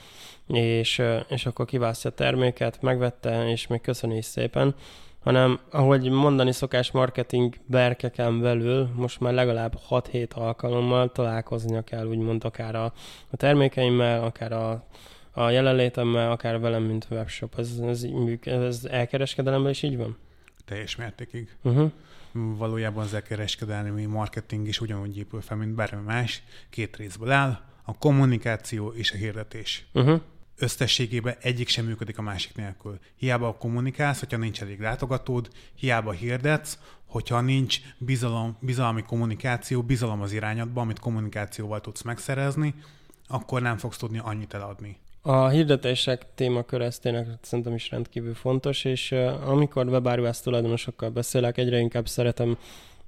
A: és, és akkor kiválasztja a terméket, megvette, és még köszöni is szépen, hanem ahogy mondani szokás marketing berkeken belül, most már legalább 6-7 alkalommal találkoznia kell, úgymond akár a, a termékeimmel, akár a, a jelenlétemmel, akár velem, mint webshop. Ez, ez, ez elkereskedelemben is így van?
B: Teljes mértékig. Uh-huh. Valójában az elkereskedelmi marketing is ugyanúgy épül fel, mint bármi más. Két részből áll, a kommunikáció és a hirdetés. Uh-huh összességében egyik sem működik a másik nélkül. Hiába kommunikálsz, hogyha nincs elég látogatód, hiába hirdetsz, hogyha nincs bizalom, bizalmi kommunikáció, bizalom az irányadba, amit kommunikációval tudsz megszerezni, akkor nem fogsz tudni annyit eladni.
A: A hirdetések témakör ez tényleg szerintem is rendkívül fontos, és amikor webáruház tulajdonosokkal beszélek, egyre inkább szeretem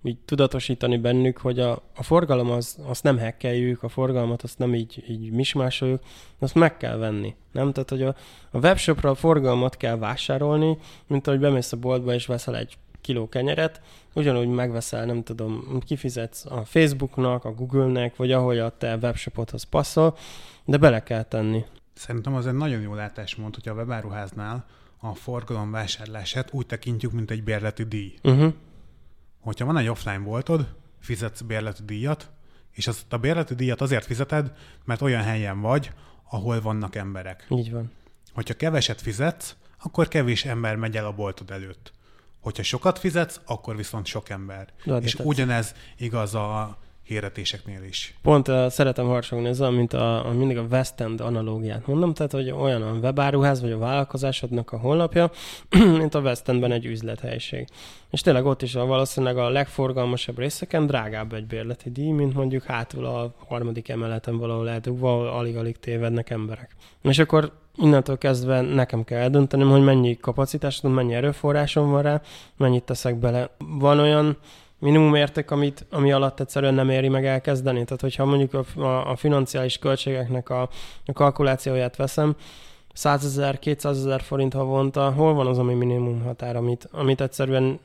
A: így tudatosítani bennük, hogy a, a forgalom az, azt nem hekkeljük, a forgalmat azt nem így, így mismásoljuk, azt meg kell venni. Nem? Tehát, hogy a, a webshopra a forgalmat kell vásárolni, mint ahogy bemész a boltba és veszel egy kiló kenyeret, ugyanúgy megveszel, nem tudom, kifizetsz a Facebooknak, a Google-nek, vagy ahogy a te webshopodhoz passzol, de bele kell tenni.
B: Szerintem az egy nagyon jó látásmód, hogy a webáruháznál a forgalom vásárlását úgy tekintjük, mint egy bérleti díj. Uh-huh hogyha van egy offline boltod, fizetsz bérleti díjat, és azt a bérleti díjat azért fizeted, mert olyan helyen vagy, ahol vannak emberek.
A: Így van.
B: Hogyha keveset fizetsz, akkor kevés ember megy el a boltod előtt. Hogyha sokat fizetsz, akkor viszont sok ember. De és tetsz. ugyanez igaz a hirdetéseknél is.
A: Pont uh, szeretem harsogni ezzel, mint a, a, mindig a West End analógiát mondom, tehát hogy olyan a webáruház vagy a vállalkozásodnak a honlapja, mint a West Endben egy üzlethelyiség. És tényleg ott is a valószínűleg a legforgalmasabb részeken drágább egy bérleti díj, mint mondjuk hátul a harmadik emeleten valahol eldugva, ahol alig-alig tévednek emberek. És akkor innentől kezdve nekem kell eldöntenem, hogy mennyi kapacitásom, mennyi erőforrásom van rá, mennyit teszek bele. Van olyan minimum érték, amit, ami alatt egyszerűen nem éri meg elkezdeni. Tehát, hogyha mondjuk a, a, a financiális költségeknek a, a kalkulációját veszem, 100 ezer, 200 ezer forint havonta, hol van az, ami minimum határ, amit, amit egyszerűen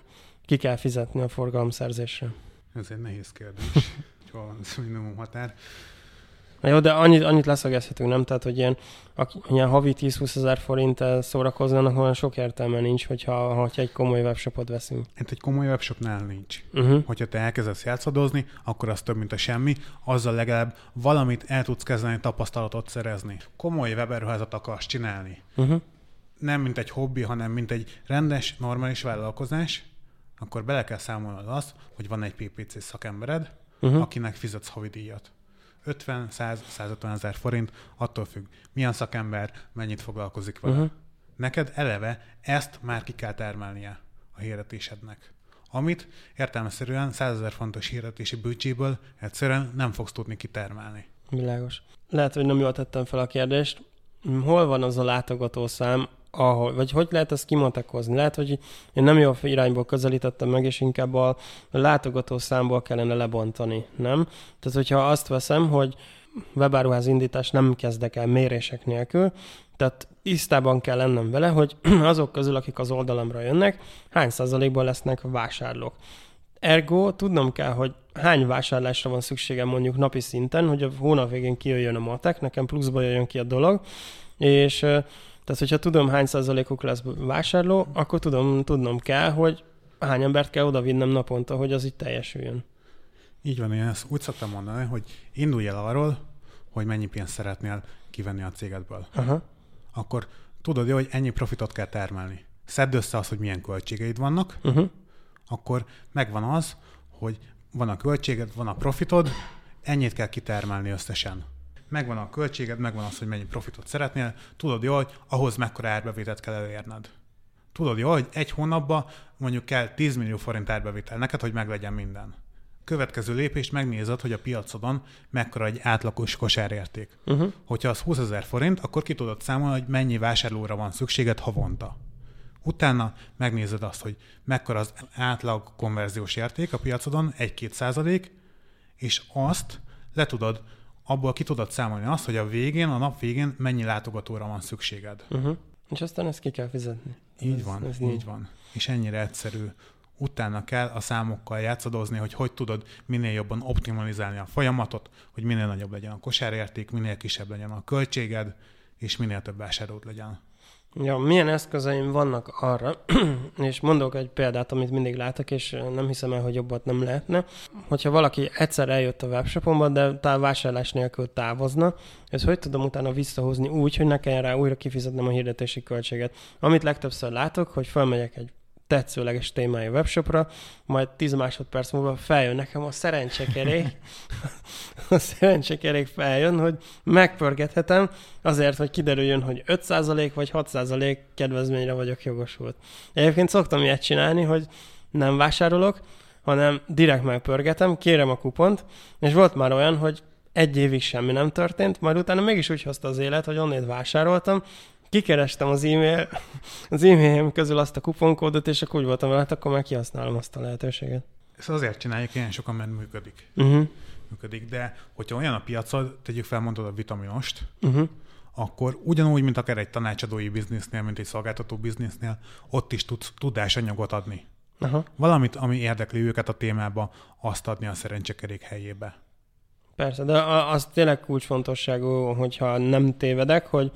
A: ki kell fizetni a forgalomszerzésre?
B: Ez egy nehéz kérdés. hol van az minimum határ?
A: Na jó, de annyit, annyit leszögezhetünk, nem? Tehát, hogy ilyen, ilyen havi 10-20 ezer forint szórakoznának, olyan sok értelme nincs, hogyha, hogyha egy komoly webshopot veszünk.
B: Hát egy komoly webshopnál nincs. Uh-huh. Hogyha te elkezdesz játszadozni, akkor az több, mint a semmi, azzal legalább valamit el tudsz kezdeni, tapasztalatot szerezni. Komoly weberruházat akarsz csinálni. Uh-huh. Nem mint egy hobbi, hanem mint egy rendes, normális vállalkozás, akkor bele kell számolnod azt, hogy van egy PPC szakembered, uh-huh. akinek fizetsz havi díjat. 50, 100, 150 ezer forint, attól függ, milyen szakember, mennyit foglalkozik vele. Uh-huh. Neked eleve ezt már ki kell termelnie a hirdetésednek. Amit értelmeszerűen 100 ezer fontos hirdetési büdzséből egyszerűen nem fogsz tudni kitermelni.
A: Világos. Lehet, hogy nem jól tettem fel a kérdést. Hol van az a látogatószám, ahol, vagy hogy lehet ezt kimatekozni? Lehet, hogy én nem jó irányból közelítettem meg, és inkább a látogató számból kellene lebontani, nem? Tehát, hogyha azt veszem, hogy webáruház indítás nem kezdek el mérések nélkül, tehát tisztában kell lennem vele, hogy azok közül, akik az oldalamra jönnek, hány százalékban lesznek vásárlók. Ergo tudnom kell, hogy hány vásárlásra van szükségem mondjuk napi szinten, hogy a hónap végén kijöjjön a matek, nekem pluszba jöjjön ki a dolog, és tehát, hogyha tudom, hány százalékuk lesz vásárló, akkor tudom, tudnom kell, hogy hány embert kell oda vinnem naponta, hogy az így teljesüljön.
B: Így van, én ezt úgy szoktam mondani, hogy indulj el arról, hogy mennyi pénzt szeretnél kivenni a cégedből. Aha. Akkor tudod, hogy ennyi profitot kell termelni. Szedd össze azt, hogy milyen költségeid vannak, uh-huh. akkor megvan az, hogy van a költséged, van a profitod, ennyit kell kitermelni összesen megvan a költséged, megvan az, hogy mennyi profitot szeretnél, tudod jól, hogy ahhoz mekkora árbevételt kell elérned. Tudod jól, hogy egy hónapban mondjuk kell 10 millió forint árbevétel neked, hogy meglegyen minden. Következő lépést megnézed, hogy a piacodon mekkora egy átlagos kosárérték. Uh-huh. Hogyha az 20 ezer forint, akkor ki tudod számolni, hogy mennyi vásárlóra van szükséged havonta. Utána megnézed azt, hogy mekkora az átlag konverziós érték a piacodon, 1-2 százalék, és azt le tudod abból ki tudod számolni azt, hogy a végén, a nap végén mennyi látogatóra van szükséged. Uh-huh.
A: És aztán ezt ki kell fizetni.
B: Így
A: Ez-
B: van,
A: ez
B: így van. És ennyire egyszerű. Utána kell a számokkal játszadozni, hogy hogy tudod minél jobban optimalizálni a folyamatot, hogy minél nagyobb legyen a kosárérték, minél kisebb legyen a költséged, és minél több vásárlód legyen.
A: Ja, milyen eszközeim vannak arra, és mondok egy példát, amit mindig látok, és nem hiszem el, hogy jobbat nem lehetne. Hogyha valaki egyszer eljött a webshopomba, de tá- vásárlás nélkül távozna, ezt hogy tudom utána visszahozni úgy, hogy ne kelljen rá újra kifizetnem a hirdetési költséget. Amit legtöbbször látok, hogy felmegyek egy tetszőleges témájú webshopra, majd 10 másodperc múlva feljön nekem a szerencsekerék, a szerencsekerék feljön, hogy megpörgethetem, azért, hogy kiderüljön, hogy 5% vagy 6% kedvezményre vagyok jogosult. Egyébként szoktam ilyet csinálni, hogy nem vásárolok, hanem direkt megpörgetem, kérem a kupont, és volt már olyan, hogy egy évig semmi nem történt, majd utána mégis úgy hozta az élet, hogy onnét vásároltam, kikerestem az e-mail, az e-mailjem közül azt a kuponkódot, és akkor úgy voltam vele, hát akkor meg kihasználom azt a lehetőséget.
B: Ezt azért csináljuk ilyen sokan, mert működik.
A: Uh-huh.
B: működik. De hogyha olyan a piacod, tegyük fel, mondod a vitaminost,
A: Uh-huh.
B: akkor ugyanúgy, mint akár egy tanácsadói biznisznél, mint egy szolgáltató biznisznél, ott is tudsz tudásanyagot adni.
A: Aha.
B: Valamit, ami érdekli őket a témába, azt adni a szerencsekerék helyébe.
A: Persze, de az tényleg kulcsfontosságú, hogyha nem tévedek, hogy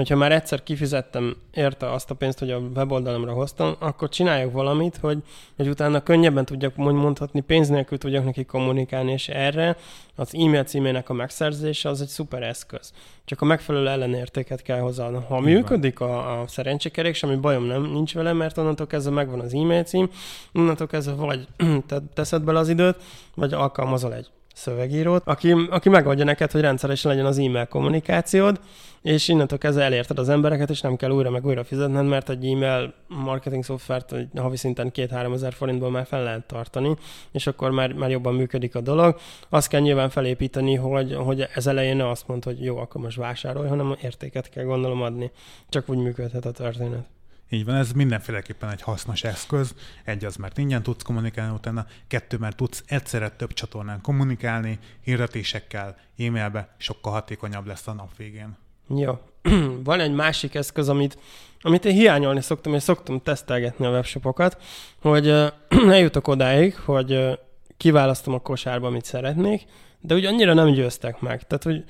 A: hogyha már egyszer kifizettem érte azt a pénzt, hogy a weboldalamra hoztam, akkor csináljak valamit, hogy, hogy utána könnyebben tudjak mond- mondhatni, pénz nélkül tudjak neki kommunikálni, és erre az e-mail címének a megszerzése az egy szuper eszköz. Csak a megfelelő ellenértéket kell hozzá. Ha működik a, a szerencsekerék, semmi bajom nem nincs vele, mert onnantól kezdve megvan az e-mail cím, onnantól kezdve vagy te teszed bele az időt, vagy alkalmazol egy szövegírót, aki, aki megadja neked, hogy rendszeresen legyen az e-mail kommunikációd, és innentől kezdve elérted az embereket, és nem kell újra meg újra fizetned, mert egy e-mail marketing szoftvert egy havi szinten 2-3 ezer forintból már fel lehet tartani, és akkor már, már jobban működik a dolog. Azt kell nyilván felépíteni, hogy, hogy ez elején ne azt mondod, hogy jó, akkor most vásárolj, hanem értéket kell gondolom adni. Csak úgy működhet a történet.
B: Így van, ez mindenféleképpen egy hasznos eszköz. Egy az, mert ingyen tudsz kommunikálni utána, kettő, mert tudsz egyszerre több csatornán kommunikálni, hirdetésekkel, e-mailbe, sokkal hatékonyabb lesz a nap végén.
A: Jó. Van egy másik eszköz, amit, amit én hiányolni szoktam, és szoktam tesztelgetni a webshopokat, hogy eljutok odáig, hogy kiválasztom a kosárba, amit szeretnék, de úgy annyira nem győztek meg. Tehát, hogy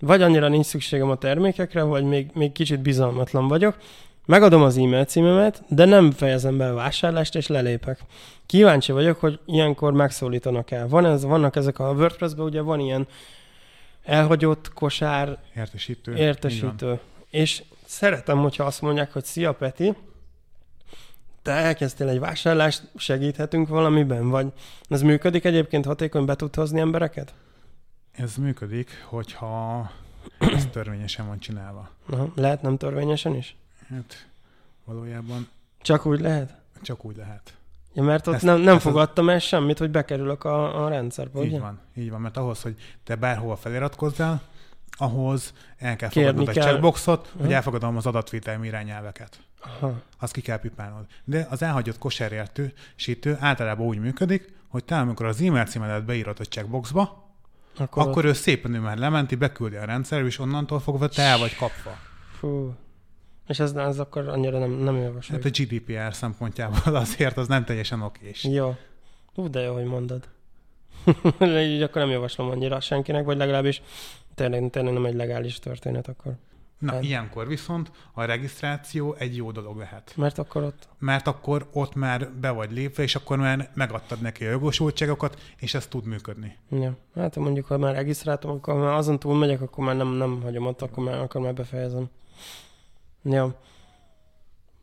A: vagy annyira nincs szükségem a termékekre, vagy még, még kicsit bizalmatlan vagyok. Megadom az e-mail címemet, de nem fejezem be a vásárlást, és lelépek. Kíváncsi vagyok, hogy ilyenkor megszólítanak el. Van ez, vannak ezek a WordPress-ben, ugye van ilyen elhagyott kosár
B: Értesítő.
A: Értesítő. És szeretem, hogyha azt mondják, hogy szia Peti, te elkezdtél egy vásárlást, segíthetünk valamiben, vagy ez működik egyébként hatékony, be tud hozni embereket?
B: Ez működik, hogyha ez törvényesen van csinálva.
A: Aha, lehet nem törvényesen is?
B: Hát valójában
A: Csak úgy lehet?
B: csak úgy lehet.
A: Ja, mert ott
B: Ezt-
A: nem, nem
B: ezt
A: fogadtam el semmit, hogy bekerülök a, a rendszerbe,
B: Így
A: ugye?
B: van, így van, mert ahhoz, hogy te bárhova feliratkozzál, ahhoz el kell
A: Kérni
B: fogadnod egy
A: kell.
B: checkboxot, hogy
A: Aha.
B: elfogadom az adatvételmi irányelveket.
A: Aha.
B: Azt ki kell pipálnod. De az elhagyott kosárértősítő általában úgy működik, hogy te amikor az e-mail címedet beírod a checkboxba,
A: Akkor,
B: akkor ő szépen ő már lementi, beküldi a rendszerbe, és onnantól fogva te el vagy kapva.
A: Fú. És ez, ez akkor annyira nem, nem javasoljuk.
B: Hát a GDPR szempontjából azért az nem teljesen okés.
A: Jó. Ú, de jó, hogy mondod. Így akkor nem javaslom annyira senkinek, vagy legalábbis tényleg, tényleg nem egy legális történet akkor.
B: Na,
A: Hát.
B: ilyenkor viszont a regisztráció egy jó dolog lehet.
A: Mert akkor ott...
B: Mert akkor ott már be vagy lépve, és akkor már megadtad neki a jogosultságokat, és ez tud működni.
A: Ja. Hát mondjuk, ha már regisztráltam, akkor már azon túl megyek, akkor már nem, nem hagyom ott, akkor már, akkor már befejezem. Ja.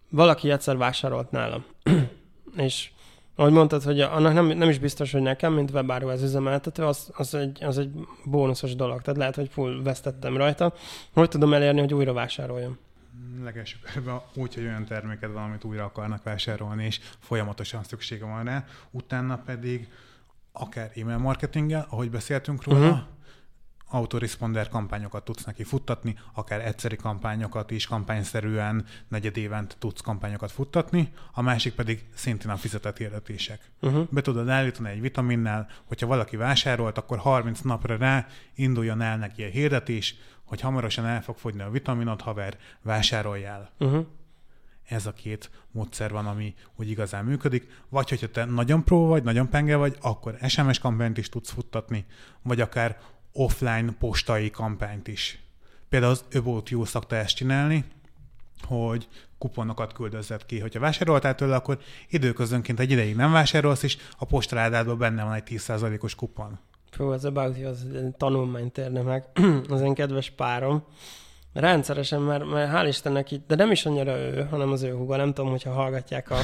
A: Valaki egyszer vásárolt nálam. és ahogy mondtad, hogy annak nem, nem is biztos, hogy nekem, mint webáruház üzemeltető, az, az, egy, az egy bónuszos dolog. Tehát lehet, hogy full vesztettem rajta. Hogy tudom elérni, hogy újra vásároljam?
B: Legelső körben úgy, hogy olyan terméked van, amit újra akarnak vásárolni, és folyamatosan szüksége van rá. Utána pedig akár e-mail marketinggel, ahogy beszéltünk róla,
A: Mhm.
B: Autoresponder kampányokat tudsz neki futtatni, akár egyszeri kampányokat is, kampányszerűen negyed évent tudsz kampányokat futtatni, a másik pedig szintén a fizetett hirdetések. Uh-huh. Be tudod állítani egy vitaminnel, hogyha valaki vásárolt, akkor 30 napra rá induljon el neki a hirdetés, hogy hamarosan el fog fogyni a vitaminot, haver, vásároljál. Uh-huh. Ez a két módszer van, ami úgy igazán működik. Vagy hogyha te nagyon pró vagy, nagyon penge vagy, akkor SMS kampányt is tudsz futtatni, vagy akár offline postai kampányt is. Például az About You szokta ezt csinálni, hogy kuponokat küldözett ki. Hogyha vásároltál tőle, akkor időközönként egy ideig nem vásárolsz, és a postaládádban benne van egy 10%-os kupon.
A: Fú, az About You az tanulmányt érne meg. az én kedves párom. Rendszeresen, mert, mert hál' Istennek itt, de nem is annyira ő, hanem az ő húga. Nem tudom, hogyha hallgatják a,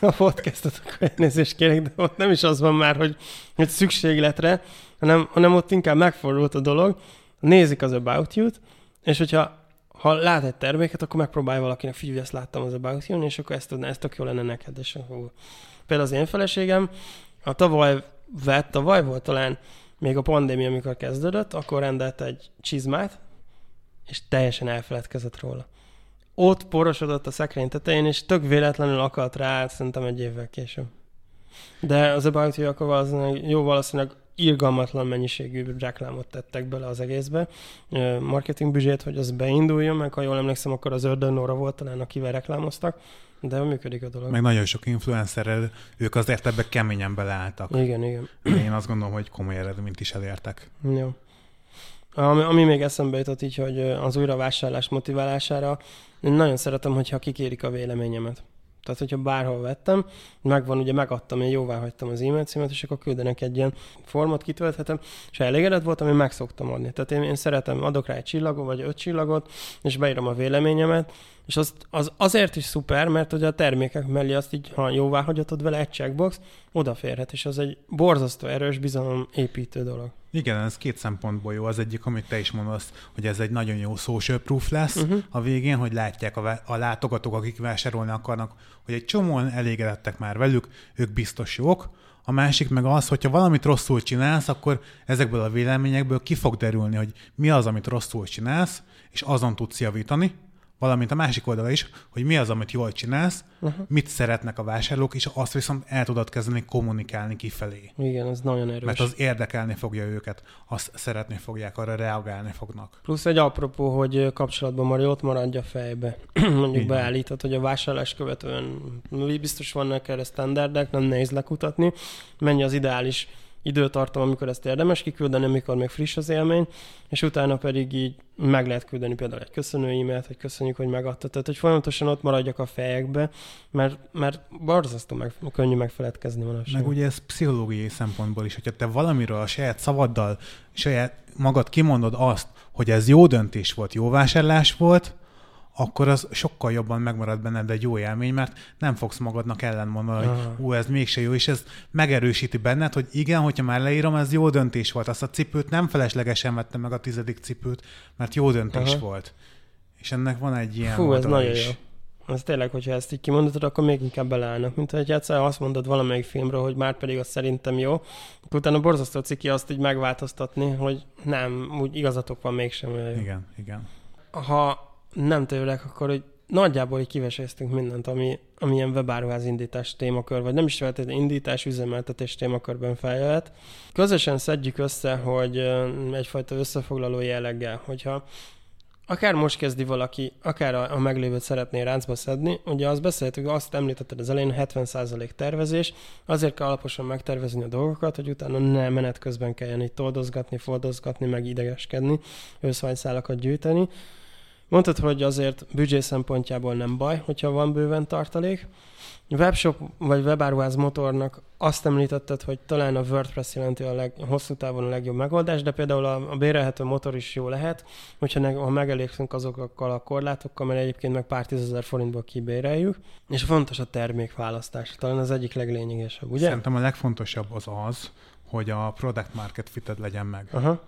A: a podcastot, akkor elnézést kérek, de ott nem is az van már, hogy, hogy szükségletre, hanem, hanem ott inkább megfordult a dolog, nézik az About You-t, és hogyha ha lát egy terméket, akkor megpróbálja valakinek, figyelj, ezt láttam az About you és akkor ezt tudná, ez tök jó lenne neked. És hú. Például az én feleségem, a tavaly vett, tavaly volt talán még a pandémia, amikor kezdődött, akkor rendelt egy csizmát, és teljesen elfeledkezett róla. Ott porosodott a szekrény tetején, és tök véletlenül akart rá, szerintem egy évvel később. De az About You akkor valószínűleg, jó valószínűleg irgalmatlan mennyiségű reklámot tettek bele az egészbe, marketing büdzsét, hogy az beinduljon, meg ha jól emlékszem, akkor az Ördön Nora volt talán, akivel reklámoztak, de működik a dolog.
B: Meg nagyon sok influencerrel, ők azért ebbe keményen beleálltak.
A: Igen, igen.
B: Én azt gondolom, hogy komoly eredményt is elértek.
A: Jó. Ami, ami még eszembe jutott így, hogy az újravásárlás motiválására, én nagyon szeretem, hogyha kikérik a véleményemet. Tehát, hogyha bárhol vettem, megvan, ugye megadtam, én jóvá hagytam az e-mail címet, és akkor küldenek egy ilyen formát, kitölthetem, és elégedett voltam, én meg szoktam adni. Tehát én, én szeretem, adok rá egy csillagot, vagy öt csillagot, és beírom a véleményemet, és az, az azért is szuper, mert ugye a termékek mellé azt így, ha jóvá hagyatod vele egy checkbox, odaférhet, és az egy borzasztó erős bizalom építő dolog.
B: Igen, ez két szempontból jó. Az egyik, amit te is mondasz, hogy ez egy nagyon jó social proof lesz uh-huh. a végén, hogy látják a, a látogatók, akik vásárolni akarnak, hogy egy csomóan elégedettek már velük, ők biztos jók. A másik meg az, hogyha valamit rosszul csinálsz, akkor ezekből a véleményekből ki fog derülni, hogy mi az, amit rosszul csinálsz, és azon tudsz javítani, valamint a másik oldala is, hogy mi az, amit jól csinálsz, uh-huh. mit szeretnek a vásárlók, és azt viszont el tudod kezdeni kommunikálni kifelé.
A: Igen, ez nagyon erős.
B: Mert az érdekelni fogja őket, azt szeretni fogják, arra reagálni fognak.
A: Plusz egy apropó, hogy kapcsolatban már ott maradja fejbe. Mondjuk beállítod, hogy a vásárlás követően biztos vannak erre standardek, nem nehéz lekutatni, mennyi az ideális időtartam, amikor ezt érdemes kiküldeni, amikor még friss az élmény, és utána pedig így meg lehet küldeni például egy köszönő e-mailt, hogy köszönjük, hogy megadtad. Tehát, hogy folyamatosan ott maradjak a fejekbe, mert, mert borzasztó meg, könnyű megfeledkezni manapság.
B: Meg ugye ez pszichológiai szempontból is, hogyha te valamiről a saját szavaddal, saját magad kimondod azt, hogy ez jó döntés volt, jó vásárlás volt, akkor az sokkal jobban megmarad benned egy jó élmény, mert nem fogsz magadnak ellenmondani, hogy ú, ez mégse jó, és ez megerősíti benned, hogy igen, hogyha már leírom, ez jó döntés volt. Azt a cipőt nem feleslegesen vettem meg a tizedik cipőt, mert jó döntés Aha. volt. És ennek van egy ilyen
A: Fú, ez nagyon is. jó. Az tényleg, hogyha ezt így kimondod, akkor még inkább beleállnak, mint hogy egyszer azt mondod valamelyik filmről, hogy már pedig az szerintem jó, akkor utána borzasztó ciki azt így megváltoztatni, hogy nem, úgy igazatok van mégsem olyan
B: jó. Igen, igen.
A: Ha nem tőlek, akkor hogy nagyjából így kiveséztünk mindent, ami, ami ilyen webáruház indítás témakör, vagy nem is feltétlenül indítás, üzemeltetés témakörben feljöhet. Közösen szedjük össze, hogy egyfajta összefoglaló jelleggel, hogyha akár most kezdi valaki, akár a, a meglévőt szeretné ráncba szedni, ugye azt beszéltük, azt említetted az elején, 70% tervezés, azért kell alaposan megtervezni a dolgokat, hogy utána ne menet közben kelljen itt toldozgatni, fordozgatni, meg idegeskedni, őszhajszálakat gyűjteni, Mondtad, hogy azért büdzsé szempontjából nem baj, hogyha van bőven tartalék. Webshop vagy webáruház motornak azt említetted, hogy talán a WordPress jelenti a leg, hosszú távon a legjobb megoldás, de például a, a bérelhető motor is jó lehet, hogyha ne, ha megelégszünk azokkal a korlátokkal, mert egyébként meg pár tízezer forintból kibéreljük, és fontos a termékválasztás, talán az egyik leglényegesebb, ugye?
B: Szerintem a legfontosabb az az, hogy a product market fited legyen meg. Aha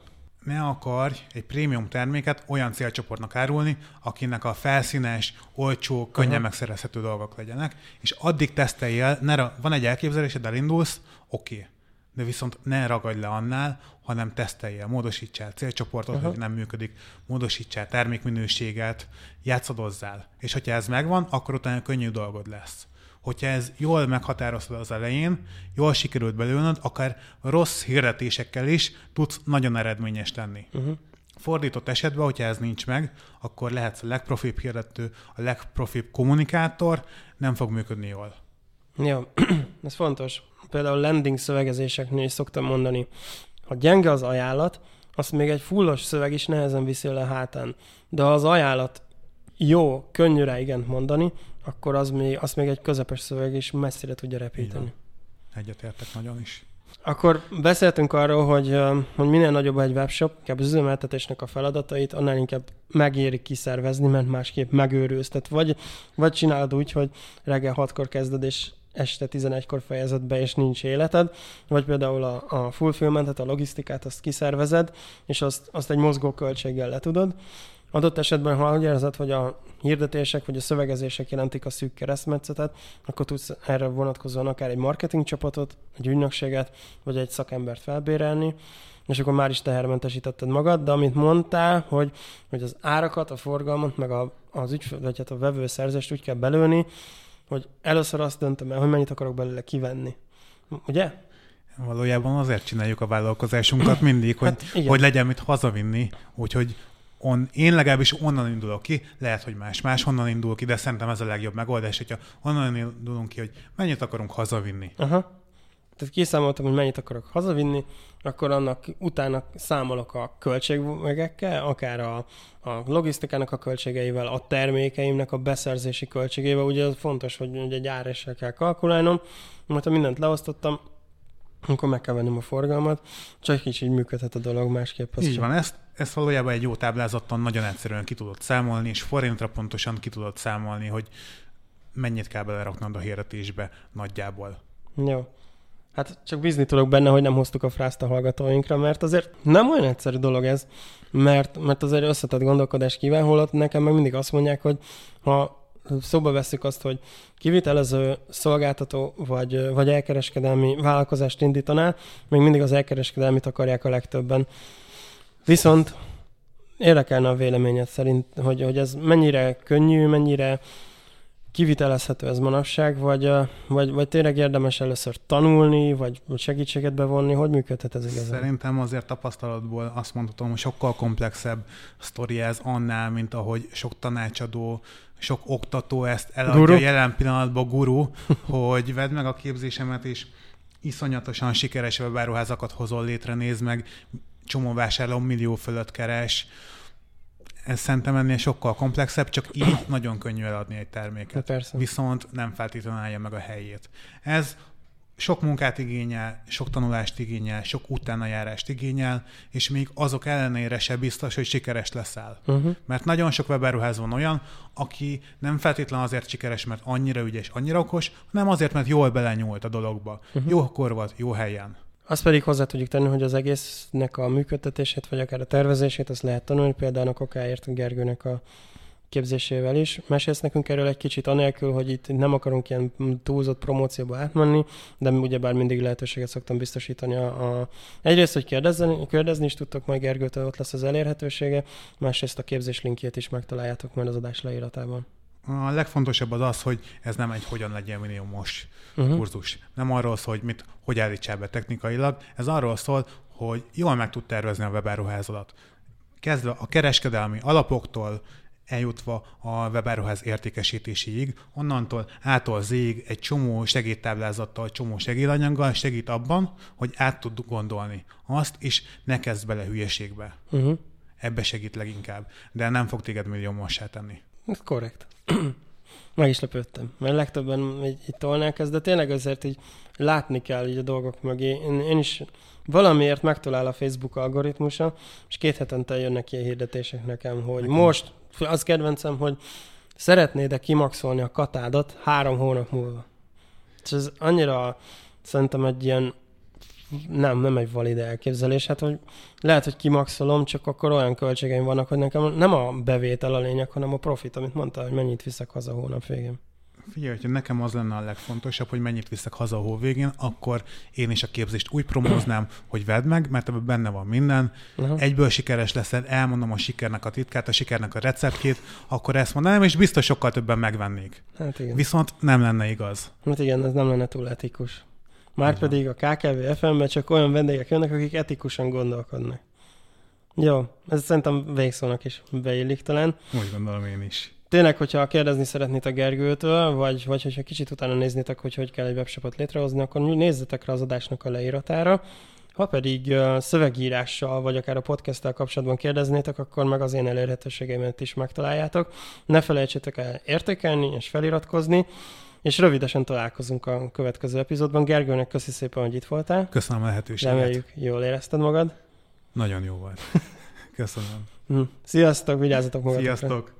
B: ne akarj egy prémium terméket olyan célcsoportnak árulni, akinek a felszínes, olcsó, könnyen uh-huh. megszerezhető dolgok legyenek, és addig tesztelj el, ne, van egy elképzelésed, elindulsz, oké. Okay. de viszont ne ragadj le annál, hanem teszteljél, módosítsál célcsoportot, uh-huh. hogy nem működik, módosítsál termékminőséget, játszadozzál. És hogyha ez megvan, akkor utána könnyű dolgod lesz. Hogyha ez jól meghatározod az elején, jól sikerült belőlnöd, akár rossz hirdetésekkel is tudsz nagyon eredményes lenni. Uh-huh. Fordított esetben, hogyha ez nincs meg, akkor lehetsz a legprofibb hirdető, a legprofibb kommunikátor, nem fog működni jól.
A: Ja, ez fontos. Például landing szövegezéseknél is szoktam mondani, ha gyenge az ajánlat, azt még egy fullos szöveg is nehezen viszi le hátán. De ha az ajánlat jó, könnyű rá igent mondani, akkor az még, azt még egy közepes szöveg is messzire tudja repíteni.
B: Egyetértek nagyon is.
A: Akkor beszéltünk arról, hogy, hogy minél nagyobb egy webshop, inkább az üzemeltetésnek a feladatait, annál inkább megéri kiszervezni, mert másképp megőrülsz. Tehát vagy, vagy csinálod úgy, hogy reggel hatkor kezded, és este 11-kor fejezed be, és nincs életed, vagy például a, a fulfillmentet, a logisztikát, azt kiszervezed, és azt, azt egy mozgó költséggel letudod. Adott esetben, ha úgy érzed, hogy a hirdetések vagy a szövegezések jelentik a szűk keresztmetszetet, akkor tudsz erre vonatkozóan akár egy marketing csapatot, egy ügynökséget, vagy egy szakembert felbérelni, és akkor már is tehermentesítetted magad, de amit mondtál, hogy, hogy az árakat, a forgalmat, meg a, az ügyfél, vagy hát a vevőszerzést úgy kell belőni, hogy először azt döntöm el, hogy mennyit akarok belőle kivenni. Ugye?
B: Valójában azért csináljuk a vállalkozásunkat mindig, hogy, hát hogy legyen mit hazavinni, úgyhogy on, én legalábbis onnan indulok ki, lehet, hogy más, más honnan indul ki, de szerintem ez a legjobb megoldás, hogyha onnan indulunk ki, hogy mennyit akarunk hazavinni.
A: Aha. Tehát kiszámoltam, hogy mennyit akarok hazavinni, akkor annak utána számolok a költségekkel, akár a, a logisztikának a költségeivel, a termékeimnek a beszerzési költségével. Ugye az fontos, hogy egy áressel kell kalkulálnom, mert ha mindent leosztottam, akkor meg kell vennem a forgalmat, csak így, így működhet a dolog másképp.
B: Így van, ezt, ezt valójában egy jó táblázattal nagyon egyszerűen ki tudod számolni, és forintra pontosan ki tudod számolni, hogy mennyit kell beleraknod a hirdetésbe nagyjából.
A: Jó. Hát csak bízni tudok benne, hogy nem hoztuk a frászt a hallgatóinkra, mert azért nem olyan egyszerű dolog ez, mert, mert azért összetett gondolkodás kíván, holott nekem meg mindig azt mondják, hogy ha szóba veszük azt, hogy kivitelező szolgáltató vagy, vagy elkereskedelmi vállalkozást indítanál, még mindig az elkereskedelmit akarják a legtöbben. Viszont érdekelne a véleményed szerint, hogy, hogy ez mennyire könnyű, mennyire kivitelezhető ez manapság, vagy, vagy, vagy tényleg érdemes először tanulni, vagy segítséget bevonni? Hogy működhet ez igazán?
B: Szerintem azért tapasztalatból azt mondhatom, hogy sokkal komplexebb sztori ez annál, mint ahogy sok tanácsadó, sok oktató ezt eladja guru? jelen pillanatban guru, hogy vedd meg a képzésemet, és iszonyatosan sikeres webáruházakat hozol létre, nézd meg, csomó vásárló millió fölött keres, ez szerintem ennél sokkal komplexebb, csak így nagyon könnyű eladni egy terméket.
A: persze.
B: Viszont nem feltétlenül állja meg a helyét. Ez sok munkát igényel, sok tanulást igényel, sok utánajárást igényel, és még azok ellenére se biztos, hogy sikeres leszel. Uh-huh. Mert nagyon sok webáruház van olyan, aki nem feltétlenül azért sikeres, mert annyira ügyes, annyira okos, hanem azért, mert jól belenyúlt a dologba. Uh-huh. Jó akkor volt, jó helyen.
A: Azt pedig hozzá tudjuk tenni, hogy az egésznek a működtetését, vagy akár a tervezését, azt lehet tanulni, például a Kokáért Gergőnek a képzésével is. Mesélsz nekünk erről egy kicsit, anélkül, hogy itt nem akarunk ilyen túlzott promócióba átmenni, de ugyebár mindig lehetőséget szoktam biztosítani a, a... egyrészt, hogy kérdezni, kérdezni is tudtok majd Gergőtől, ott lesz az elérhetősége, másrészt a képzés linkjét is megtaláljátok majd az adás leíratában.
B: A legfontosabb az az, hogy ez nem egy hogyan legyen minimumos uh-huh. kurzus. Nem arról szól, hogy mit, hogy állítsál be technikailag, ez arról szól, hogy jól meg tud tervezni a webáruházadat. Kezdve a kereskedelmi alapoktól, eljutva a webáruház értékesítéséig, onnantól ától zég egy csomó segédtáblázattal, csomó segédanyaggal segít abban, hogy át tud gondolni azt, és ne kezd bele hülyeségbe. Uh-huh. Ebbe segít leginkább, de nem fog téged milliómossá tenni.
A: Ez korrekt. Meg is lepődtem, mert legtöbben így, így tolnák ezt, de tényleg azért így látni kell így a dolgok mögé. Én, én is valamiért megtalál a Facebook algoritmusa, és két hetente jönnek ilyen hirdetések nekem, hogy nekem. most, az kedvencem, hogy szeretnéd-e kimaxolni a katádat három hónap múlva. És ez annyira szerintem egy ilyen nem, nem egy valid elképzelés. Hát, hogy lehet, hogy kimaxolom, csak akkor olyan költségeim vannak, hogy nekem nem a bevétel a lényeg, hanem a profit, amit mondta, hogy mennyit viszek haza hónap végén.
B: Figyelj, hogyha nekem az lenne a legfontosabb, hogy mennyit viszek haza a végén, akkor én is a képzést úgy promóznám, hogy vedd meg, mert ebben benne van minden.
A: Aha.
B: Egyből sikeres leszel, elmondom a sikernek a titkát, a sikernek a receptjét, akkor ezt mondanám, és biztos sokkal többen megvennék.
A: Hát igen.
B: Viszont nem lenne igaz.
A: Hát igen, ez nem lenne túl etikus. Márpedig a KKV FM-ben csak olyan vendégek jönnek, akik etikusan gondolkodnak. Jó, ez szerintem végszónak is beillik talán.
B: Úgy gondolom én is.
A: Tényleg, hogyha kérdezni szeretnétek Gergőtől, vagy, vagy hogyha kicsit utána néznétek, hogy hogy kell egy webshopot létrehozni, akkor nézzetek rá az adásnak a leíratára. Ha pedig uh, szövegírással, vagy akár a podcasttel kapcsolatban kérdeznétek, akkor meg az én elérhetőségeimet is megtaláljátok. Ne felejtsétek el értékelni és feliratkozni, és rövidesen találkozunk a következő epizódban. Gergőnek köszi szépen, hogy itt voltál.
B: Köszönöm a lehetőséget.
A: Reméljük, jól érezted magad.
B: Nagyon jó volt. Köszönöm.
A: Hm. Sziasztok, vigyázzatok magatokra.
B: Sziasztok!